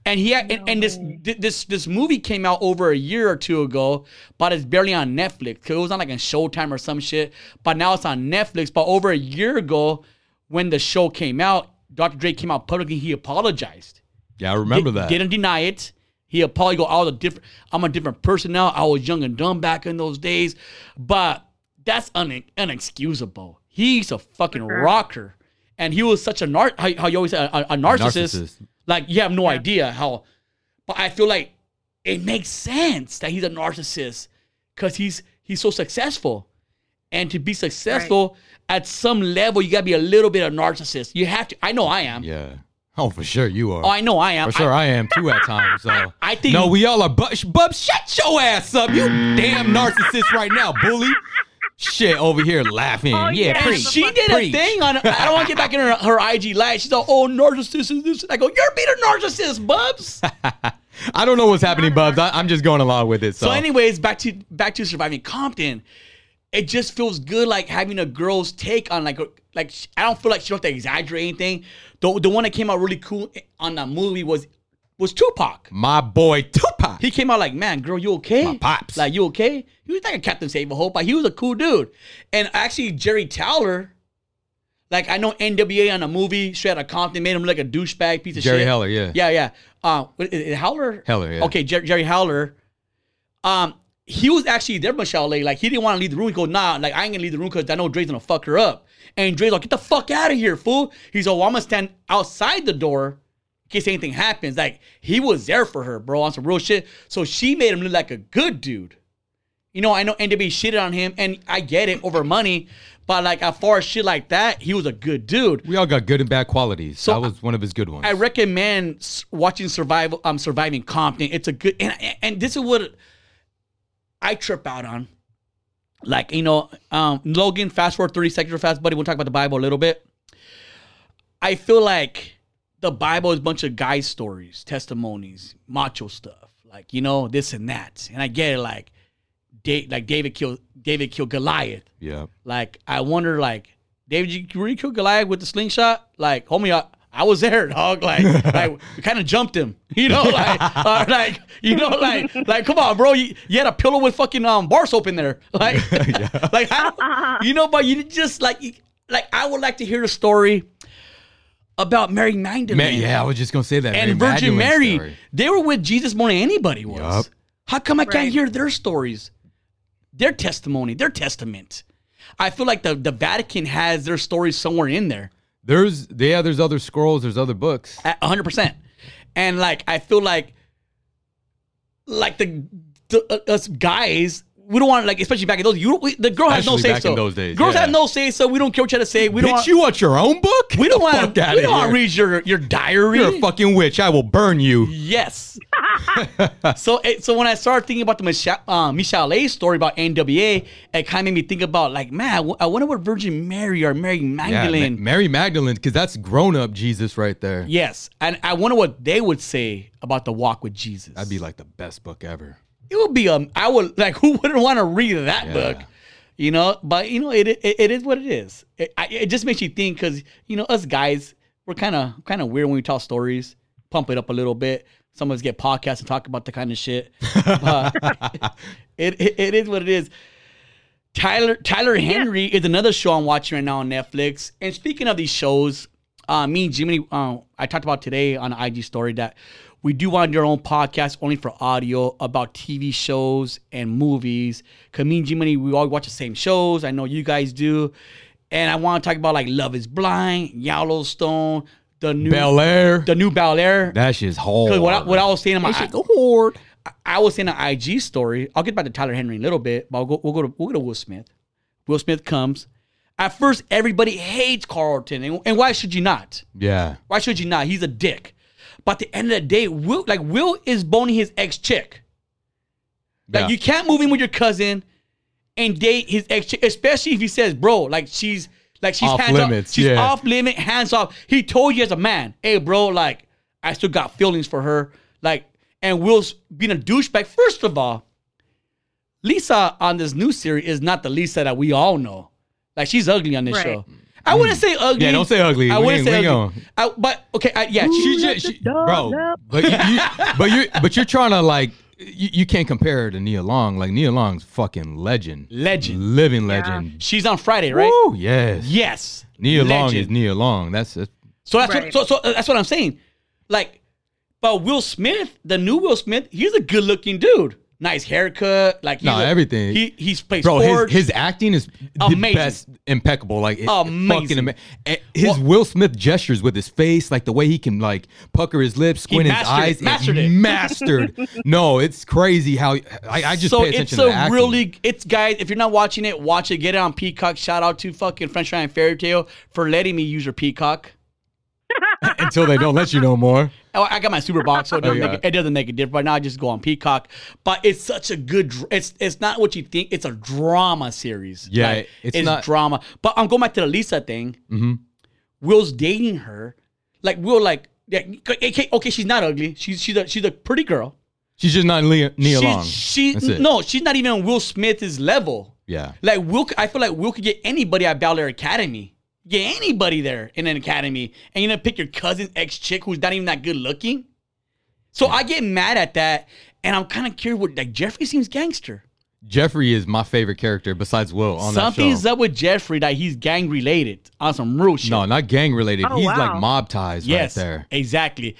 And he had, and, and this this this movie came out over a year or two ago, but it's barely on Netflix. 'cause it was on like a Showtime or some shit. But now it's on Netflix. But over a year ago, when the show came out, Dr. Dre came out publicly. He apologized. yeah, I remember Di- that. Didn't deny it. He apologized. Go, I was a different. I'm a different person now. I was young and dumb back in those days, but that's un- unexcusable. He's a fucking rocker, and he was such a nar. How, how you always say a, a- a narcissist. narcissist. Like you have no idea how. But I feel like it makes sense that he's a narcissist because he's he's so successful, and to be successful at some level, you gotta be a little bit of a narcissist. You have to. I know I am. Yeah. Oh, for sure you are. Oh, I know I am. For sure, I, am too at times. So I think- no, we all are. But bub, shut your ass up, you damn narcissist right now, bully. Shit, over here laughing. Oh, yeah, yeah, preach. she did a thing on. I don't want to get back in her, her IG live. She's like, "Oh, narcissist is this." I go, "You're being a narcissist, Bubs." I don't know what's happening, Bubs. I, I'm just going along with it. So, so, anyways, back to back to surviving Compton. It just feels good, like having a girl's take on like like I don't feel like she don't have to exaggerate anything. The the one that came out really cool on that movie was was Tupac. my boy Tupac. He came out like, man, girl, you okay? My pops. Like, you okay? He was like a Captain Save a Hope, but he was a cool dude. And actually, Jerry Towler, like I know NWA on a movie, straight out of Compton, made him look like a douchebag piece of Jerry shit. Jerry Heller, yeah. Yeah, yeah. Uh, what, is it Howler? Heller, yeah. Okay, Jer- Jerry Howler. Um, he was actually there, Michel'le. Like, he didn't want to leave the room. He goes, nah, like, I ain't gonna leave the room because I know Dre's gonna fuck her up. And Dre's like, get the fuck out of here, fool. He's like, well, I'm gonna stand outside the door case anything happens. Like, he was there for her, bro, on some real shit. So she made him look like a good dude. You know, I know NWA shitted on him, and I get it over money, but like as far as shit like that, he was a good dude. we all got good and bad qualities. So that was one of his good ones. I recommend watching Survival. Um, Surviving Compton. It's a good and and this is what I trip out on. Like you know, um, Logan. Fast forward thirty seconds real fast, buddy. We'll talk about the Bible a little bit. I feel like the Bible is a bunch of guy stories, testimonies, macho stuff, like you know this and that. And I get it, like, da- like David killed David killed Goliath. yeah. Like, I wonder, like, David, you really kill Goliath with the slingshot? Like, homie, I, I was there, dog. Like, like we kind of jumped him, you know, like, uh, like, you know, like, like, come on, bro, you, you had a pillow with fucking um bar soap in there, like, like, I you know, but you just like, you- like, I would like to hear the story about Mary Magdalene Man, yeah, I was just gonna say that. and Mary Virgin Magdalene Mary. story. They were with Jesus more than anybody was. Yup. How come I can't Right. hear their stories, their testimony, their testament? I feel like the, the Vatican has their stories somewhere in there, There's yeah, there's other scrolls, there's other books. a hundred percent. And like I feel like, like the, the uh, us guys, we don't want like especially back in those. You we, the girl has no say back so. in those days, girls yeah. have no say so. We don't care what you to say. We don't. Want, you want your own book? we don't want. to. We don't want to read your your diary. You're a fucking witch. I will burn you. Yes. so so when I started thinking about the Michelle, uh, Michelle A story about NWA, it kind of made me think about like, man, I wonder what Virgin Mary or Mary Yeah, Magdalene. Ma- Mary Magdalene, because that's grown up Jesus right there. yes, and I wonder what they would say about the walk with Jesus. That'd be like the best book ever. It would be um I would like who wouldn't want to read that Yeah. book, you know? But you know it it, it is what it is. It, I, it just makes you think because you know us guys we're kind of kind of weird when we tell stories, pump it up a little bit. Some of us get podcasts and talk about the kind of shit. But it, it it is what it is. Tyler Tyler Henry is another show I'm watching right now on Netflix. And speaking of these shows, uh, me and Jimmy, uh, I talked about today on IG story that we do want our own podcast only for audio about TV shows and movies. And Jimmy, we all watch the same shows. I know you guys do. And I want to talk about like Love is Blind, Yellowstone, the new Bel Air. the new Bel Air. That shit's hard. Because what I, what I was saying in my That shit's hard. I- I was in an IG story. I'll get back to Tyler Henry in a little bit, but I'll go, we'll go to we'll go to Will Smith. Will Smith comes. At first, everybody hates Carlton, and, and why should you not? Yeah. Why should you not? He's a dick. But at the end of the day, Will like Will is boning his ex chick. Like Yeah. you can't move in with your cousin and date his ex chick, especially if he says, "Bro, like she's like she's Off hands limits, off. She's yeah. off limit, hands off." He told you as a man, "Hey, bro, like I still got feelings for her." Like, and Will's being a douchebag. First of all, Lisa on this new series is not the Lisa that we all know. Like she's ugly on this Right. show. I wouldn't say ugly. Yeah, don't say ugly. I We wouldn't ain't- say we ugly. I, but okay, I, yeah, she, She just, she, bro. But you, you, but you, but you're trying to like, you, you can't compare her to Nia Long. Like Nia Long's fucking legend, legend. living legend. She's on Friday, right? Woo, yes. Yes. Nia Long is Legend. Nia Long. That's it. So that's Right. what, so so uh, that's what I'm saying. Like, but Will Smith, the new Will Smith, he's a good looking dude. Nice haircut, like No, a- everything. He he's played Bro, his, sports. his acting is the Amazing. best, impeccable. Like it- Amazing. fucking ama- eh, His Well- Will Smith gestures with his face, like the way he can like pucker his lips, squint his mastered it, eyes, mastered it. mastered. no, it's crazy how I, I just so pay attention it's a acting. really it's guys. If you're not watching it, watch it. Get it on Peacock. Shout out to fucking French Ryan Fairy Tale for letting me use your Peacock. Until they don't let you know more. Oh, I got my super box, so it doesn't, Oh, yeah. make, it, it doesn't make a difference. But now I just go on Peacock. But it's such a good. dr- It's it's not what you think. It's a drama series. Yeah, Like, it's it's, not- drama. But I'm going back to the Lisa thing. Mhm. Will's dating her. Like Will, like yeah, okay, okay, she's not ugly. She's she's a she's a pretty girl. She's just not Nia, Nia She's- Long. She no, she's not even on Will Smith's level. Yeah. Like Will, I feel like Will could get anybody at Bel Air Academy. Get anybody there in an academy, and you're gonna pick your cousin's ex chick who's not even that good looking. So I get mad at that, and I'm kind of curious. What like Jeffrey seems gangster. Jeffrey is my favorite character besides Will on Something's that show. up with Jeffrey that he's gang related on some real shit. No, not gang related. Oh, He's wow. like mob ties yes, right there. exactly.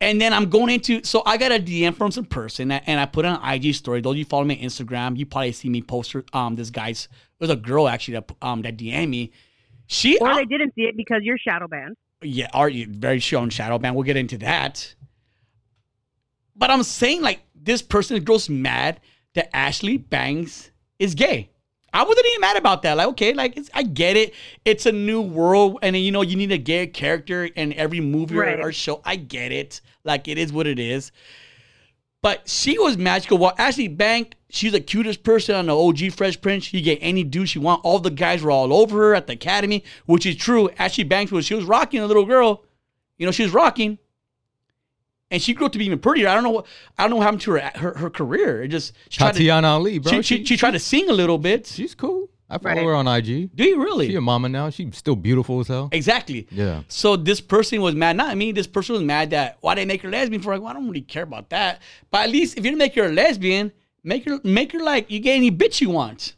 And then I'm going into so I got a DM from some person and I put it on IG story. Those of you follow me on Instagram, you probably see me post um this guy's there's a girl actually that um that DM me. She Or they didn't see it because you're shadow banned. yeah, are you very sure on shadow ban? We'll get into that. But I'm saying like this person grows mad that Ashley Banks is gay. I wasn't even mad about that. Like, okay, like it's, I get it. It's a new world, and you know you need a gay character in every movie Right. or, or show. I get it. Like it is what it is. But she was magical. Well, Ashley Bank, she's the cutest person on the OG Fresh Prince. She get any dude she want. All the guys were all over her at the academy, which is true. Ashley Banks was she was rocking a little girl. You know, she was rocking. And she grew up to be even prettier. I don't know what I don't know what happened to her her, her career. It just she tried, to, Tatiana Ali, bro. she, she, she tried to sing a little bit. she's cool. I follow Right. her on IG. Do you really? She a mama now. She's still beautiful as hell. Exactly. Yeah. So this person was mad, not me. This person was mad that why they make her lesbian for like, well, I don't really care about that. But at least if you're gonna make her a lesbian, make her make her like you get any bitch you want.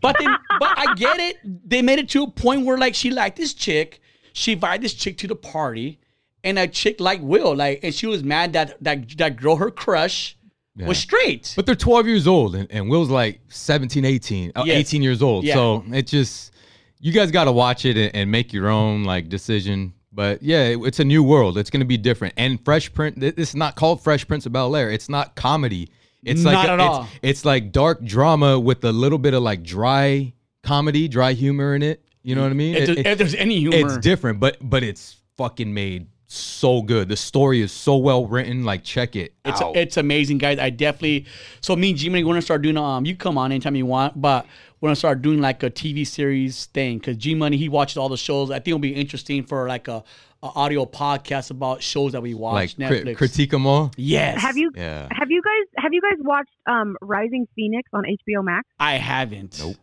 But then, but I get it. They made it to a point where like she liked this chick, she invited this chick to the party, and that chick like Will like, and she was mad that that that girl her crush Yeah. was straight. But they're 12 years old, and, and Will's like 17, 18, uh, Yes. 18 years old. Yeah. So it just, you guys got to watch it and, and make your own like decision. But yeah, it- it's a new world. It's going to be different. And Fresh Prince, this is not called Fresh Prince of Bel Air. It's not comedy. It's Not like at it's, all. It's like dark drama with a little bit of like dry comedy, dry humor in it. You know what I mean? It- it- if there's any humor, it's different, but but it's fucking made so good. The story is so well written. Like check it It's out. it's amazing, guys. I definitely. So me and G-Money, we're gonna start doing. Um, you come on anytime you want, but we're gonna start doing like a TV series thing because G-Money he watches all the shows. I think it'll be interesting for like a, a audio podcast about shows that we watch. like cri- Netflix. critique them all. Yes. Have you Yeah. have you guys have you guys watched um Rising Phoenix on HBO Max? I haven't. Nope.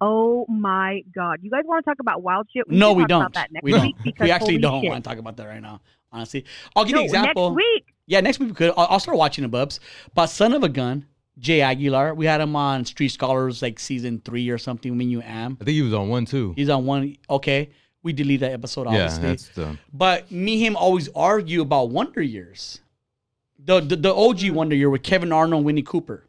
Oh my god! You guys want to talk about wild shit? No, we talk don't. About that next we don't. week We actually don't shit. want to talk about that right now. Honestly, I'll give No, you an example. next week. Yeah, next week we could. I'll, I'll start watching the Bubs. But Son of a Gun, Jay Aguilar, we had him on Street Scholars like season three or something. When you am, I think he was on one too. he's on one. Okay, we delete that episode. Yeah, that's the But me him always argue about Wonder Years. The, the the OG Wonder Year with Kevin Arnold and Winnie Cooper.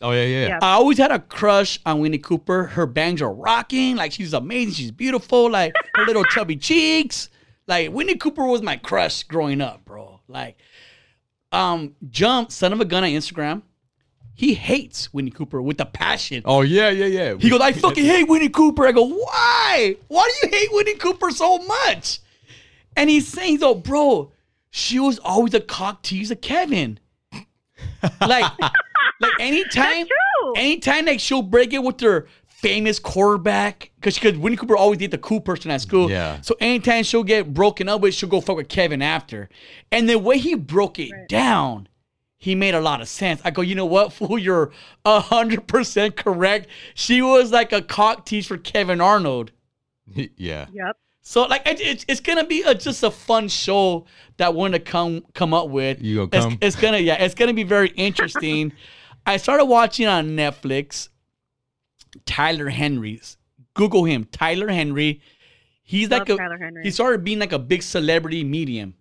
Oh yeah, yeah. Yeah. I always had a crush on Winnie Cooper. Her bangs are rocking. Like she's amazing. She's beautiful. Like her little chubby cheeks. Like Winnie Cooper was my crush growing up, bro. Like, um, Jump, son of a gun on Instagram. He hates Winnie Cooper with a passion. Oh yeah, yeah, yeah. He goes, I fucking hate Winnie Cooper. I go, why? Why do you hate Winnie Cooper so much? And he's saying, though, bro, she was always a cock tease of Kevin. like, like ah, anytime, true. anytime like she'll break it with her famous quarterback, because because Winnie Cooper always did the cool person at school. Yeah. So anytime she'll get broken up with, she'll go fuck with Kevin after. And the way he broke it down, he made a lot of sense. I go, you know what, fool, you're hundred percent correct. She was like a cock tease for Kevin Arnold. yeah. Yep. So like it, it's it's gonna be a, just a fun show that we're gonna come come up with. You gonna It's- come? It's, gonna yeah, it's gonna be very interesting. I started watching on Netflix. Tyler Henry's. Google him, Tyler Henry. He's Love like a Tyler Henry. he started being like a big celebrity medium,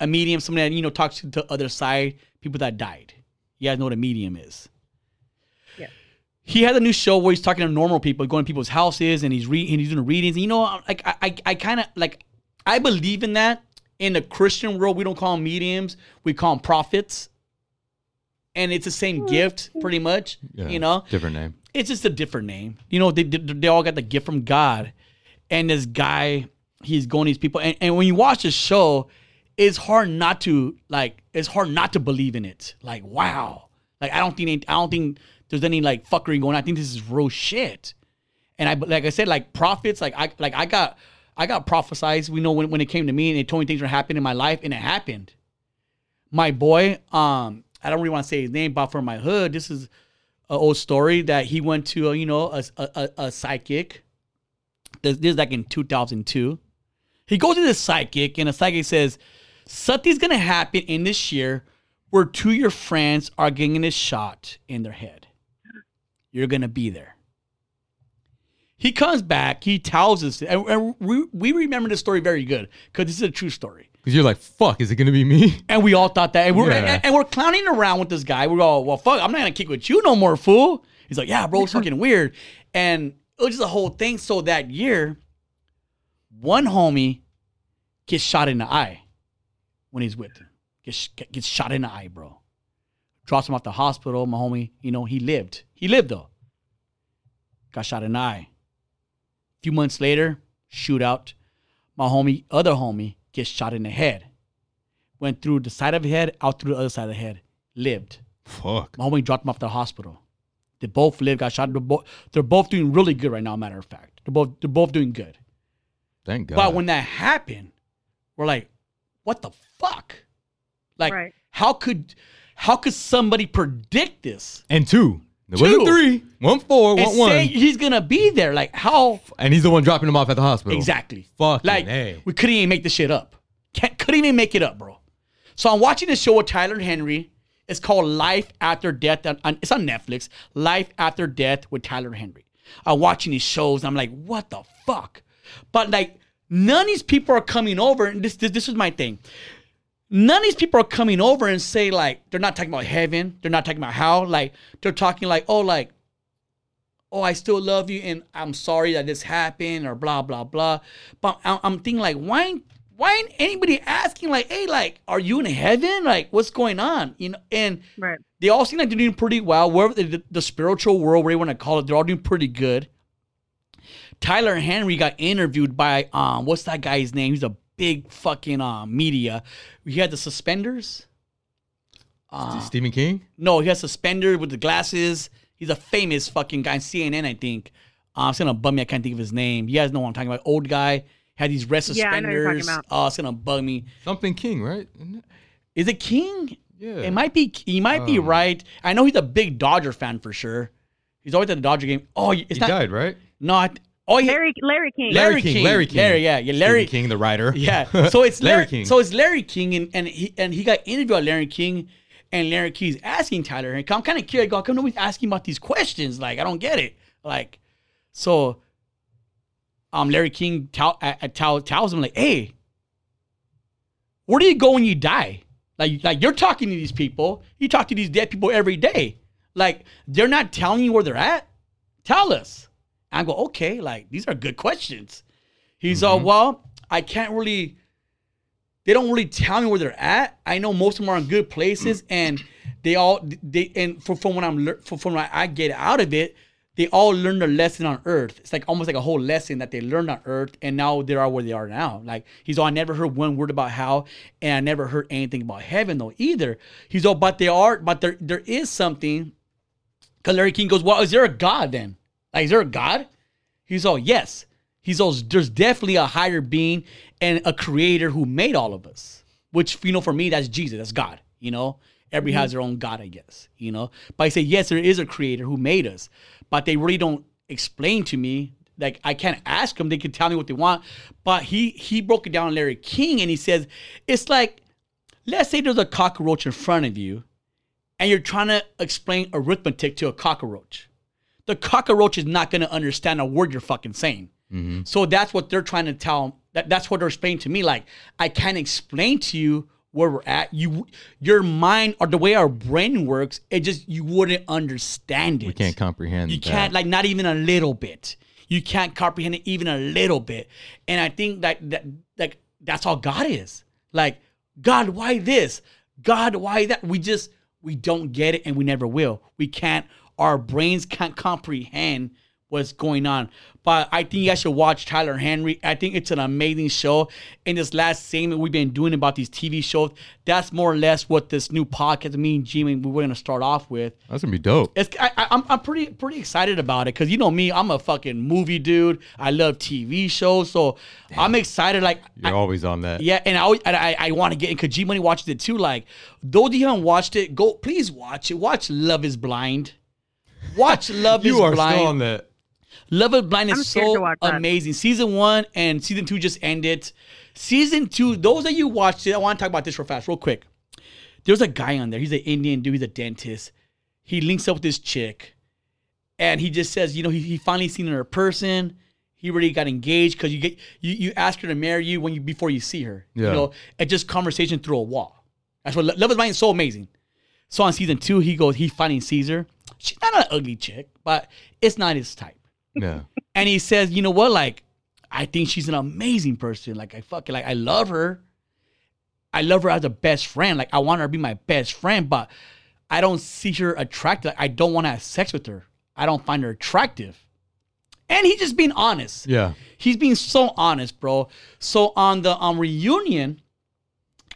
a medium, somebody that you know talks to the other side, people that died. You guys know what a medium is. Yeah. He has a new show where he's talking to normal people, going to people's houses, and he's re- and he's doing readings. And you know, like I, I, I kind of like I believe in that. In the Christian world, we don't call them mediums; we call them prophets. And it's the same gift, pretty much. yeah. You know, different name. it's just a different name. You know, they, they, they all got the gift from God. And this guy, he's going to these people. And, and when you watch the show, it's hard not to like, it's hard not to believe in it. Like, wow. Like, I don't think, I don't think there's any like fuckery going on. I think this is real shit. And I, like I said, like prophets, like I, like I got, I got prophesized. We know when, when it came to me and they told me things were happening in my life and it happened. My boy, um, I don't really want to say his name, but for my hood, this is a old story that he went to, uh, you know, a, a, a, psychic. This, this is like in 2002. He goes to this psychic, and the psychic says, Something's going to happen in this year where two of your friends are getting a shot in their head. You're going to be there. He comes back, he tells us, and and we, we remember this story very good because this is a true story. Because you're like, fuck, is it gonna be me? And we all thought that. And we're, Yeah. and, and we're clowning around with this guy. We're all, well, fuck, I'm not to kick with you no more, fool. He's like, yeah, bro, it's fucking weird. And it was just a whole thing. So that year, one homie gets shot in the eye when he's with him. Gets, gets shot in the eye, bro. Drops him off the hospital. My homie, you know, he lived. He lived, though. Got shot in the eye. A few months later, shootout. My homie, other homie, gets shot in the head went through the side of the head, out through the other side of the head, lived. Fuck. My homie dropped him off to the hospital. They both lived, got shot. They're both, they're both doing really good right now, matter of fact. They're both, they're both doing good. Thank God. But when that happened, we're like, what the fuck? Like, Right. how could how could somebody predict this? and two. There Two. wasn't three. One four, one one. say he's gonna be there. Like, how and he's the one dropping him off at the hospital. exactly? Fucking Like A. we couldn't even make this shit up. Can't, couldn't even make it up, bro. So I'm watching this show with Tyler Henry. It's called Life After Death. On, on- it's on Netflix. Life After Death with Tyler Henry. I'm watching these shows. And I'm like, what the fuck? But like, none of these people are coming over. And this this, this is my thing. None of these people are coming over and say like they're not talking about heaven. They're not talking about how. Like they're talking like, oh, like oh, I still love you and I'm sorry that this happened or blah, blah, blah. But I'm thinking like, why, why ain't anybody asking like, hey, like, are you in heaven? Like, what's going on? You know, and Right. they all seem like they're doing pretty well. Wherever the, the spiritual world, where you want to call it, they're all doing pretty good. Tyler Henry got interviewed by um, what's that guy's name? He's a big fucking um media. He had the suspenders. Uh, Stephen King. no, he has suspenders with the glasses. He's a famous fucking guy, CNN, I think. Uh, it's gonna bum me. I can't think of his name. You guys know what I'm talking about. Old guy had these red Yeah, I know what you're talking suspenders. about. Oh, it's gonna bug me. Something King, right? Isn't it? Is it King? Yeah. It might be. He might be Um, right. I know he's a big Dodger fan for sure. He's always at the Dodger game. Oh, it's He not. died, right? No, I, oh, yeah, Larry Larry King. Larry Larry King. King. Larry King. Larry, yeah, yeah, Larry- Stephen King, the writer. Yeah. So it's Larry Larry, King. So it's Larry King, and, and he and he got interviewed by Larry King, and Larry King's asking Tyler, and I'm kind of curious. How come nobody's asking about these questions? Like, I don't get it. Like, so, um, Larry King tell, uh, tell, tells him like, hey, where do you go when you die? Like, like you're talking to these people. You talk to these dead people every day. Like, they're not telling you where they're at. Tell us. I go, okay. Like, these are good questions. He's uh, well, I can't really. They don't really tell me where they're at. I know most of them are in good places, and they all they and from, from when I'm from, from what I get out of it, they all learned a lesson on Earth. It's like almost like a whole lesson that they learned on Earth, and now they are where they are now. Like he's all, I never heard one word about how, and I never heard anything about heaven though either. He's all, but they are, but there there is something. Because Larry King goes, well, is there a God then? Like, is there a God? He's all, yes. He's all, there's definitely a higher being and a creator who made all of us. Which, you know, for me, that's Jesus, that's God, you know? Everybody has mm-hmm. their own God, I guess, you know? But I say, yes, there is a creator who made us. But they really don't explain to me. Like, I can't ask them. They can tell me what they want. But he he broke it down, Larry King, and he says, it's like, let's say there's a cockroach in front of you and you're trying to explain arithmetic to a cockroach. The cockroach is not going to understand a word you're fucking saying. Mm-hmm. So that's what they're trying to tell. That, that's what they're explaining to me. Like I can't explain to you where we're at. You, your mind or the way our brain works, it just you wouldn't understand it. We can't comprehend. You that. can't like not even a little bit. You can't comprehend it even a little bit. And I think that that like that's all God is. Like God, why this? God, why that? We just we don't get it and we never will. We can't our brains can't comprehend what's going on. But I think you guys should watch Tyler Henry. I think it's an amazing show. In this last segment we've been doing about these TV shows, that's more or less what this new podcast, me and Jimmy, we we're gonna start off with. That's gonna be dope. It's I, I, I'm I'm pretty pretty excited about it because you know me, I'm a fucking movie dude. I love TV shows, so I'm excited. Like, You're always on that. yeah, and I always, and I, I want to get in because G Money watches it too. Like, those of you haven't watched it, go please watch it. Watch Love Is Blind. Watch Love You Is are Blind. still on that. Love is Blind I'm is scared to so watch that. amazing. Season one and season two just ended. Season two, those that you watched it, I want to talk about this real fast, real quick. There's a guy on there. He's an Indian dude. He's a dentist. He links up with this chick, and he just says, you know, he, he finally seen her in person. He already got engaged because you get you you ask her to marry you when you before you see her. Yeah. You know, it's just conversation through a wall. That's what Love is Blind is so amazing. So on season two, he goes, he finally sees her. She's not an ugly chick, but it's not his type. Yeah. And he says, you know what? Like, I think she's an amazing person. Like, I fucking like, I love her. I love her as a best friend. Like, I want her to be my best friend, but I don't see her attractive. Like, I don't want to have sex with her. I don't find her attractive. And he's just being honest. Yeah. He's being so honest, bro. So on the um, reunion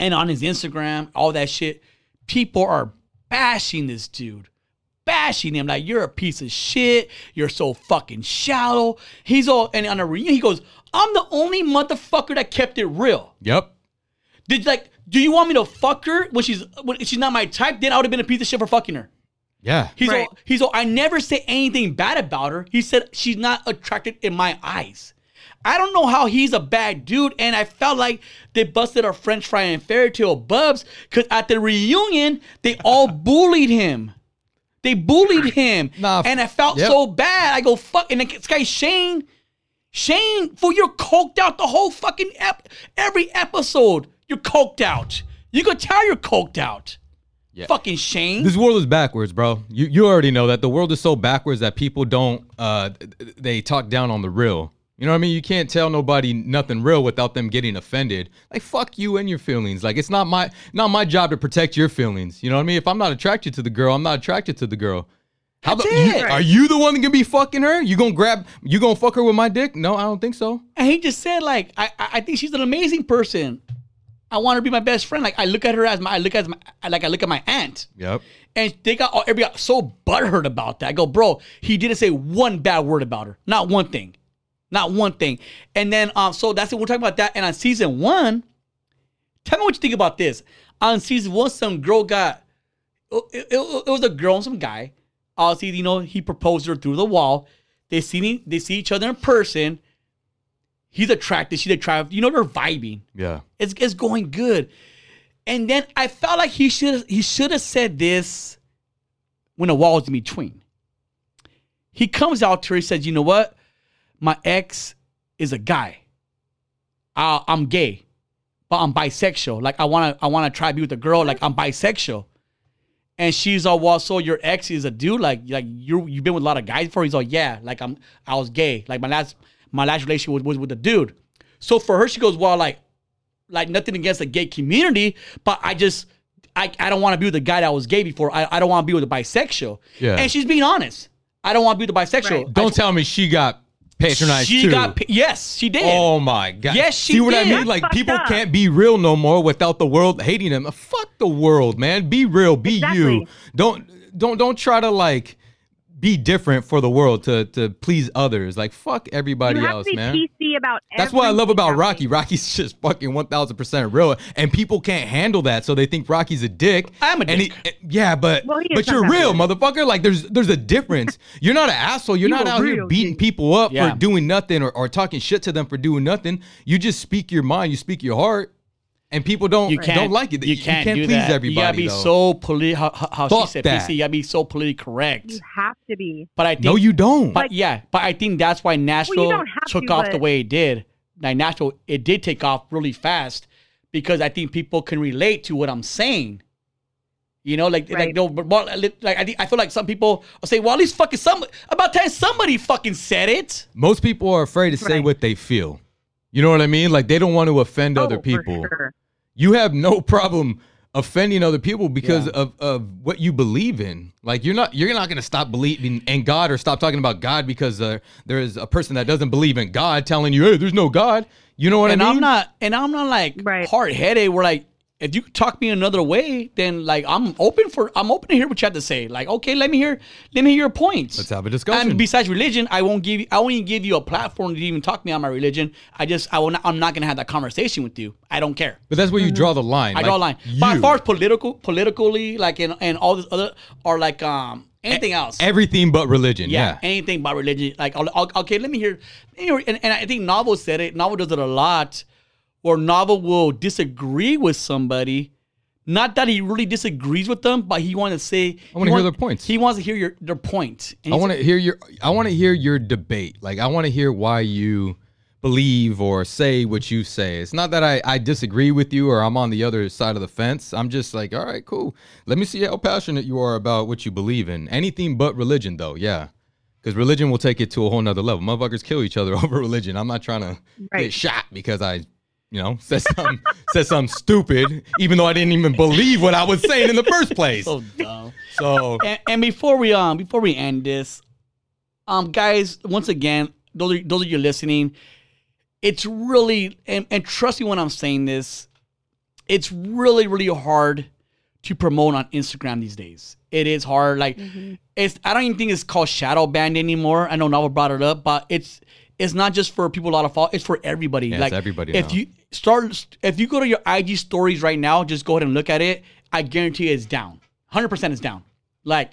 and on his Instagram, all that shit, people are bashing this dude. Bashing him like you're a piece of shit. You're so fucking shallow. He's all and on a reunion, he goes, I'm the only motherfucker that kept it real. Yep. Did like, do you want me to fuck her when she's when she's not my type? Then I would have been a piece of shit for fucking her. Yeah. He's Right. all, he's all, I never say anything bad about her. He said she's not attracted in my eyes. I don't know how he's a bad dude, and I felt like they busted our French fry and fairy tale bubs because at the reunion they all bullied him. They bullied him, Nah, and I felt yep. so bad. I go fuck, and this guy Shayne, Shayne, for you're coked out the whole fucking ep- every episode. You're coked out. You could tell you're coked out. Yeah. Fucking Shayne. This world is backwards, bro. You you already know that the world is so backwards that people don't uh they talk down on the real. You know what I mean? You can't tell nobody nothing real without them getting offended. Like fuck you and your feelings. Like it's not my not my job to protect your feelings. You know what I mean? If I'm not attracted to the girl, I'm not attracted to the girl. How That's the, you- are you the one that gonna be fucking her? You gonna grab? You gonna fuck her with my dick? No, I don't think so. And he just said, like, I, I I think she's an amazing person. I want her to be my best friend. Like I look at her as my, I look at my, like I look at my aunt, Yep. and they got all everybody got so butthurt about that. I go, bro, he didn't say one bad word about her, not one thing, not one thing. And then, um, so that's it. We're talking about that. And on season one, tell me what you think about this. On season one, some girl got, it, it, it was a girl and some guy. Obviously, you know, he proposed her through the wall. They see me. they see each other in person. He's attracted. She's attracted. You know, they're vibing. Yeah. It's it's going good. And then I felt like he should he should have said this when the wall was in between. He comes out to her, he says, you know what? My ex is a guy. Uh, I'm gay, but I'm bisexual. Like I wanna I wanna try to be with a girl, like I'm bisexual. And she's all, well, so your ex is a dude, like like you you've been with a lot of guys before. He's all, yeah, like I'm I was gay. Like my last my last relationship was, was with a dude. So for her, she goes, well, like like nothing against the gay community, but I just I, I don't want to be with a guy that was gay before. I, I don't want to be with a bisexual. Yeah. And she's being honest. I don't want to be with a bisexual. Don't I- tell me she got patronized She too. got yes, she did. Oh my god! Yes, she See what I did. mean? That's Like people up. can't be real no more without the world hating them. Fuck the world, man. Be real. Be you. Don't don't don't try to like be different for the world to to please others. Like fuck everybody you have else, to be man. PC about. That's what I love about. Rocky. Rocky's just fucking one thousand percent real, and people can't handle that, so they think Rocky's a dick. I'm a And he- dick. yeah, but Well, but you're sometimes. real, motherfucker. Like there's there's a difference. You're not an asshole. You're You not a out here beating dick. people up Yeah. for doing nothing or, or talking shit to them for doing nothing. You just speak your mind. You speak your heart, and people don't you can't don't like it. You can't, do please that. everybody. You gotta be though. so politi- how, how- how she said that. PC. You gotta be so politically correct. You have to be. But I think no, you don't. But yeah, but I think that's why Nashville don't took to, off the way it did. Like Nashville, it did take off really fast because I think people can relate to what I'm saying. You know, like like no, but but, like I think I feel like some people will say, "Well, at least fucking some about time somebody fucking said it." Most people are afraid to say what they feel. You know what I mean? Like they don't want to offend oh, other Oh, for people. sure. You have no problem offending other people because Yeah. of, of what you believe in. Like you're not you're not gonna stop believing in God or stop talking about God because uh, there is a person that doesn't believe in God telling you, hey, there's no God. You know what and I mean? I'm not, and I'm not like Right. hard headed. We're like, if you talk me another way, then like I'm open for, I'm open to hear what you have to say. Like, okay, let me hear, let me hear your points. Let's have a discussion. And besides religion, I won't give you, I won't even give you a platform to even talk to me on my religion. I just, I will not, I'm not gonna have that conversation with you. I don't care. but that's where you draw the line. I Like, draw a line. But as far as political, politically, like and and all this other, or like um anything else. everything but religion. Yeah, Yeah. anything but religion. Like, I'll, I'll- okay, let me hear. let me hear- And, and I think Novel said it. Novel does it a lot, where Novel will disagree with somebody. Not that he really disagrees with them, but he wants to say. I wanna hear their points. He wants to hear your their point. And I want to hear your I want to hear your debate. Like I want to hear why you believe or say what you say. It's not that I, I disagree with you or I'm on the other side of the fence. I'm just like, all right, cool. Let me see how passionate you are about what you believe in. Anything but religion, though, yeah. Because religion will take it to a whole nother level. Motherfuckers kill each other over religion. I'm not trying to get shot because I, you know, said something said something stupid, even though I didn't even believe what I was saying in the first place. so dumb. So and, and before we um before we end this, um guys, once again, those are, those of you listening, it's really and, and trust me when I'm saying this, it's really really hard to promote on Instagram these days. It is hard. Like it's I don't even think it's called shadow banned anymore. I know Novel brought it up, but it's it's not just for people a lot of fault. It's for everybody. Yeah, it's like everybody If now. you start, if you go to your IG stories right now, just go ahead and look at it. I guarantee it's down. Hundred percent is down. Like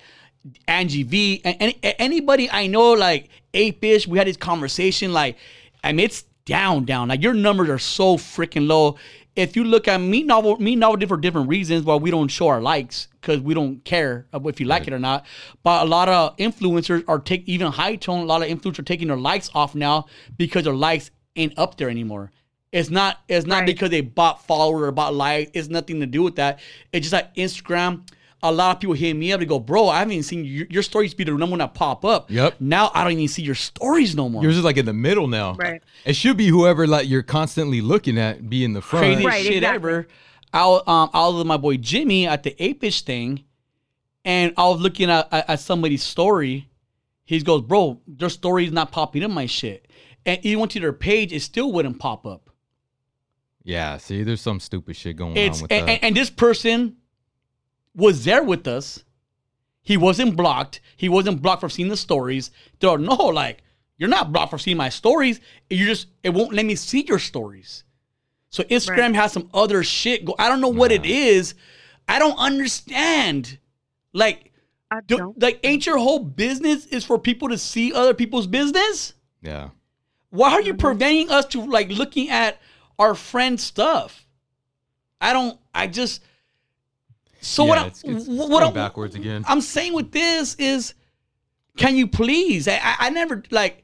Angie V and any, anybody I know, like Ape Ish, we had this conversation. Like, I mean, it's down, down. Like your numbers are so freaking low. If you look at me novel, me novel for different reasons why we don't show our likes because we don't care if you like it or not. But a lot of influencers are take even high tone. A lot of influencers are taking their likes off now because their likes ain't up there anymore. It's not. It's not Right. because they bought followers or bought likes. It's nothing to do with that. It's just like Instagram. A lot of people hit me up to go, bro, I haven't even seen your, your stories be the number one that pop up. Yep. Now I don't even see your stories no more. Yours is like in the middle now. Right. It should be whoever like you're constantly looking at be in the front. craziest Right, shit exactly. ever. I was, um, I was with my boy Jimmy at the Apish thing, and I was looking at, at, at somebody's story. He goes, bro, their story's not popping in my shit. And even went to their page, it still wouldn't pop up. Yeah, see, there's some stupid shit going It's on with and, that. and, and this person was there with us. He wasn't blocked. He wasn't blocked for seeing the stories. They're no, like you're not blocked for seeing my stories. You just it won't let me see your stories. So Instagram has some other shit. Go. I don't know what it is. I don't understand. Like, I do, don't. like, ain't your whole business is for people to see other people's business? yeah. Why are you mm-hmm. preventing us to like looking at our friend's stuff? I don't. I just. So Yeah, what? I, it's- it's what I'm, backwards again. I'm saying with this is, can you please? I, I, I never like.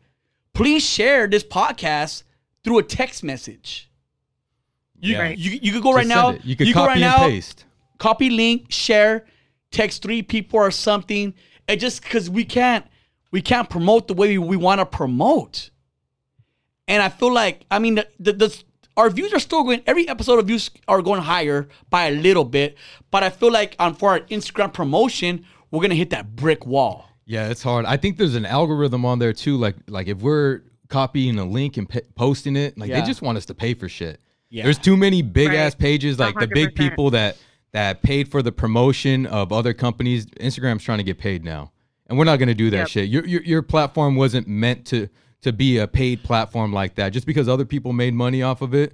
Please share this podcast through a text message. You Yeah. you, you could go right now. it. You could go copy right and now, paste. copy link, share, text three people or something. It just because we can't we can't promote the way we, we want to promote. And I feel like I mean the, the, the our views are still going. Every episode of views are going higher by a little bit, but I feel like on for our Instagram promotion, we're gonna hit that brick wall. Yeah, it's hard. I think there's an algorithm on there too. Like, like if we're copying a link and pa- posting it, like Yeah. they just want us to pay for shit. Yeah. There's too many big Right. ass pages, like the big people that that paid for the promotion of other companies. Instagram's trying to get paid now, and we're not going to do that Yep. shit. Your, your your platform wasn't meant to to be a paid platform like that. Just because other people made money off of it,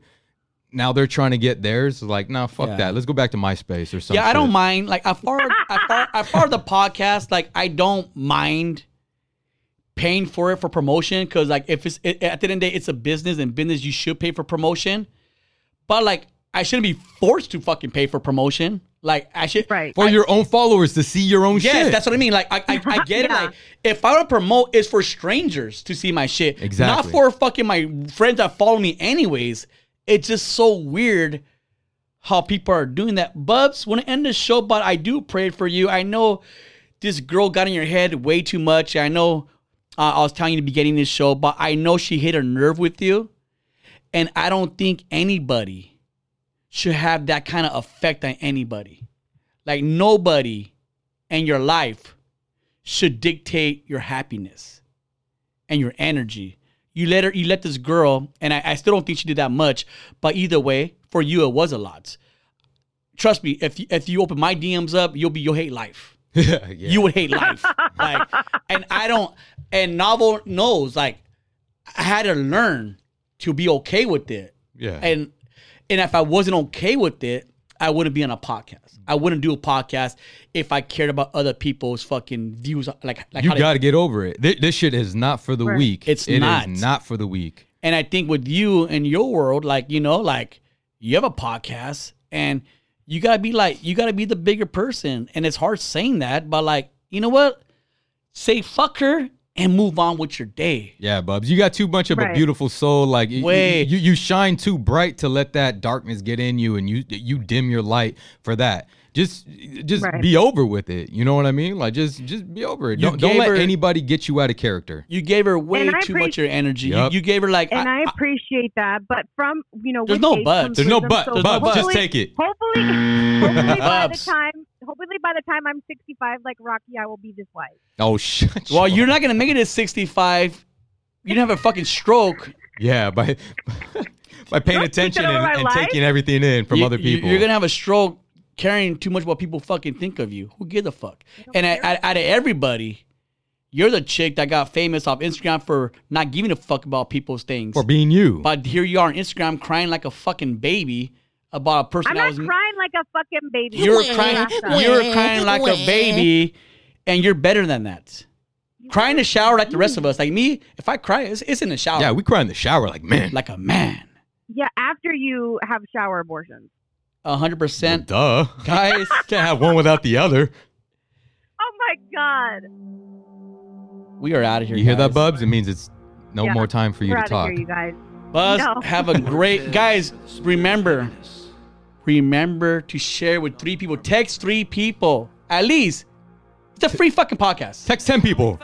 now they're trying to get theirs. Like, nah, fuck Yeah. that. Let's go back to MySpace or something. yeah, I don't mind. Like I far I far I far the podcast. Like I don't mind paying for it for promotion because like if it's it, at the end of the day, it's a business and business you should pay for promotion. But like I shouldn't be forced to fucking pay for promotion. Like I should Right. for your own followers to see your own Yes, shit. that's what I mean. Like I, I, I get Yeah. it. Like if I want to promote, it's for strangers to see my shit, Exactly. not for fucking my friends that follow me. Anyways, it's just so weird how people are doing that. Bubs, want to end the show, but I do pray for you. I know this girl got in your head way too much. I know uh, I was telling you to be getting this show, but I know she hit a nerve with you, and I don't think anybody should have that kind of effect on anybody. Like nobody in your life should dictate your happiness and your energy. You let her, you let this girl, and I, I still don't think she did that much, but either way, for you it was a lot. Trust me, if you, if you open my DMs up, you'll be you'll hate life. yeah. You would hate life, like, and I don't. And novel knows, like, I had to learn to be okay with it yeah. and and if I wasn't okay with it, I wouldn't be on a podcast. I wouldn't do a podcast if I cared about other people's fucking views. Like, like you got to get over it. Th- This shit is not for the Right. weak. It's It is not. not for the weak. And I think with you and your world, like you know, like you have a podcast, and you gotta be like you gotta be the bigger person. And it's hard saying that, but like you know what, say fuck her and move on with your day. Yeah, Bubs, you got too much of a beautiful soul. Like y- y- Way. you, you shine too bright to let that darkness get in you, and you you dim your light for that. Just just Right. be over with it. You know what I mean? Like just just be over it. You Don't don't let her- anybody get you out of character. You gave her way And too much of your energy. You- You, gave her like and I, I- appreciate that. But from you know, There's no but. There's no wisdom, but. so Bubs, just take it. Hopefully, hopefully by the time, hopefully by the time I'm 65, like Rocky, I will be this wise. Oh shit. well, you're not gonna make it to 65. You don't have a fucking stroke. Yeah, by by paying attention and, and taking everything in from You- other people. You're gonna have a stroke caring too much what people fucking think of you. Who gives a fuck? And I- I- out of everybody, you're the chick that got famous off Instagram for not giving a fuck about people's things. for being you. But here you are on Instagram crying like a fucking baby about a person I'm that not was crying like a fucking baby. you were crying you were crying like a baby, and you're better than that. Cry in the shower like the rest of mm. us. Like me, if I cry, it's, it's in the shower. yeah, we cry in the shower like man. like a man. Yeah, after you have shower abortions hundred percent. Duh, guys, can't have one without the other. Oh my god, we are out of here. You guys. hear that, Bubs? It means it's no yeah, more time for you to talk. Here, you guys. Buzz, no. have a great guys. Remember, remember to share with three people. Text three people at least. It's a free fucking podcast. Text ten people.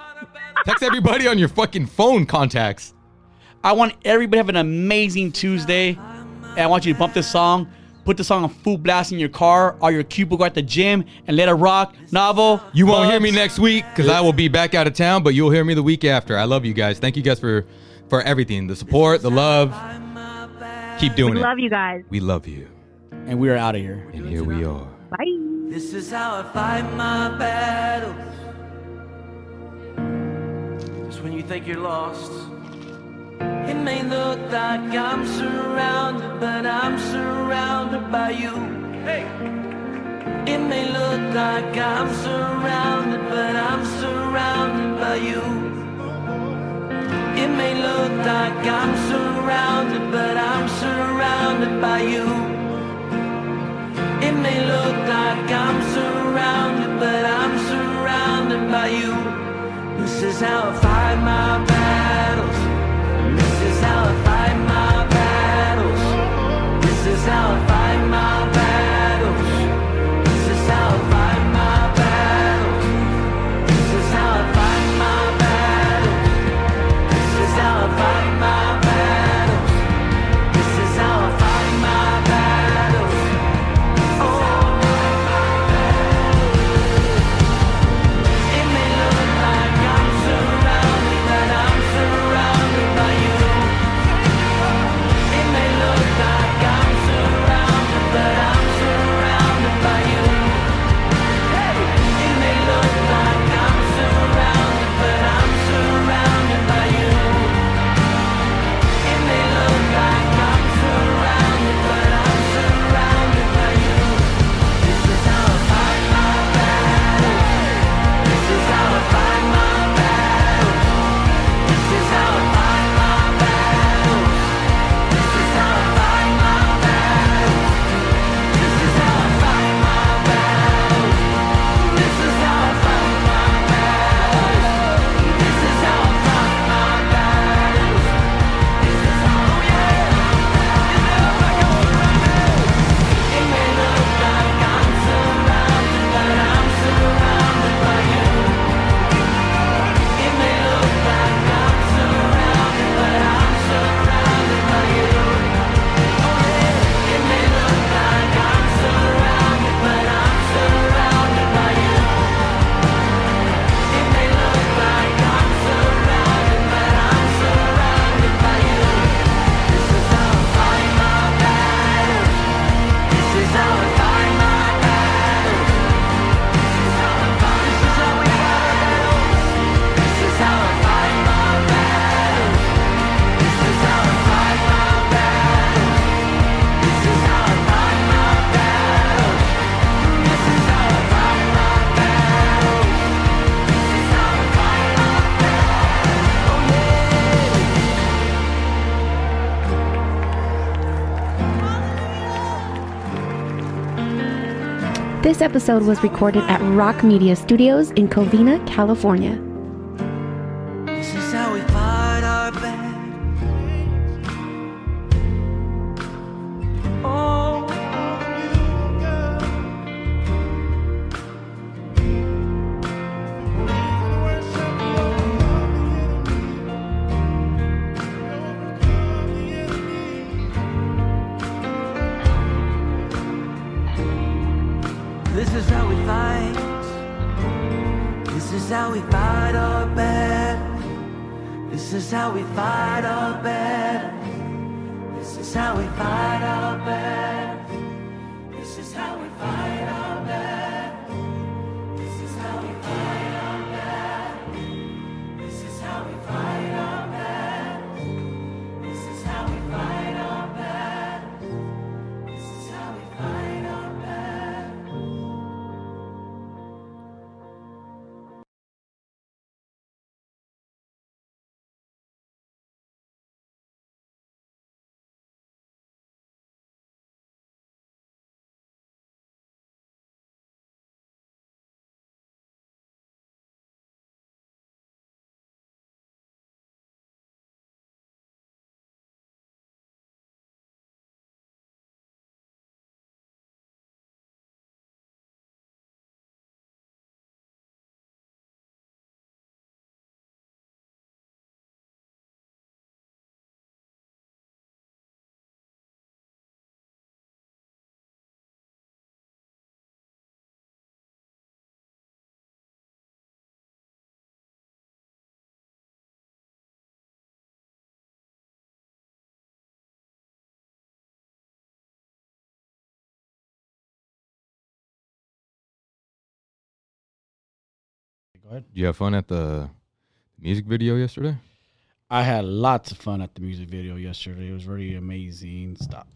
Text everybody on your fucking phone contacts. I want everybody to have an amazing Tuesday. And I want you to bump this song. Put the song on full blast in your car or your cubicle at the gym and let it rock. Novel. You won't bugs. hear me next week because I will be back out of town, but you'll hear me the week after. I love you guys. Thank you guys for for everything, the support, the love. Keep doing it. We love you guys. We love you. And we are out of here. And here we are. Bye. This is how I fight my battles. Just when you think you're lost. It may look like I'm surrounded, but I'm surrounded by you. Hey. It may look like I'm surrounded, but I'm surrounded by you. It may look like I'm surrounded, but I'm surrounded by you. It may look like I'm surrounded, but I'm surrounded by you. This is how I find my balance. This episode was recorded at Rock Media Studios in Covina, California. This is how we fight our battle. This is how we fight. Go ahead. You have fun at the music video yesterday? I had lots of fun at the music video yesterday. It was really amazing. Stop.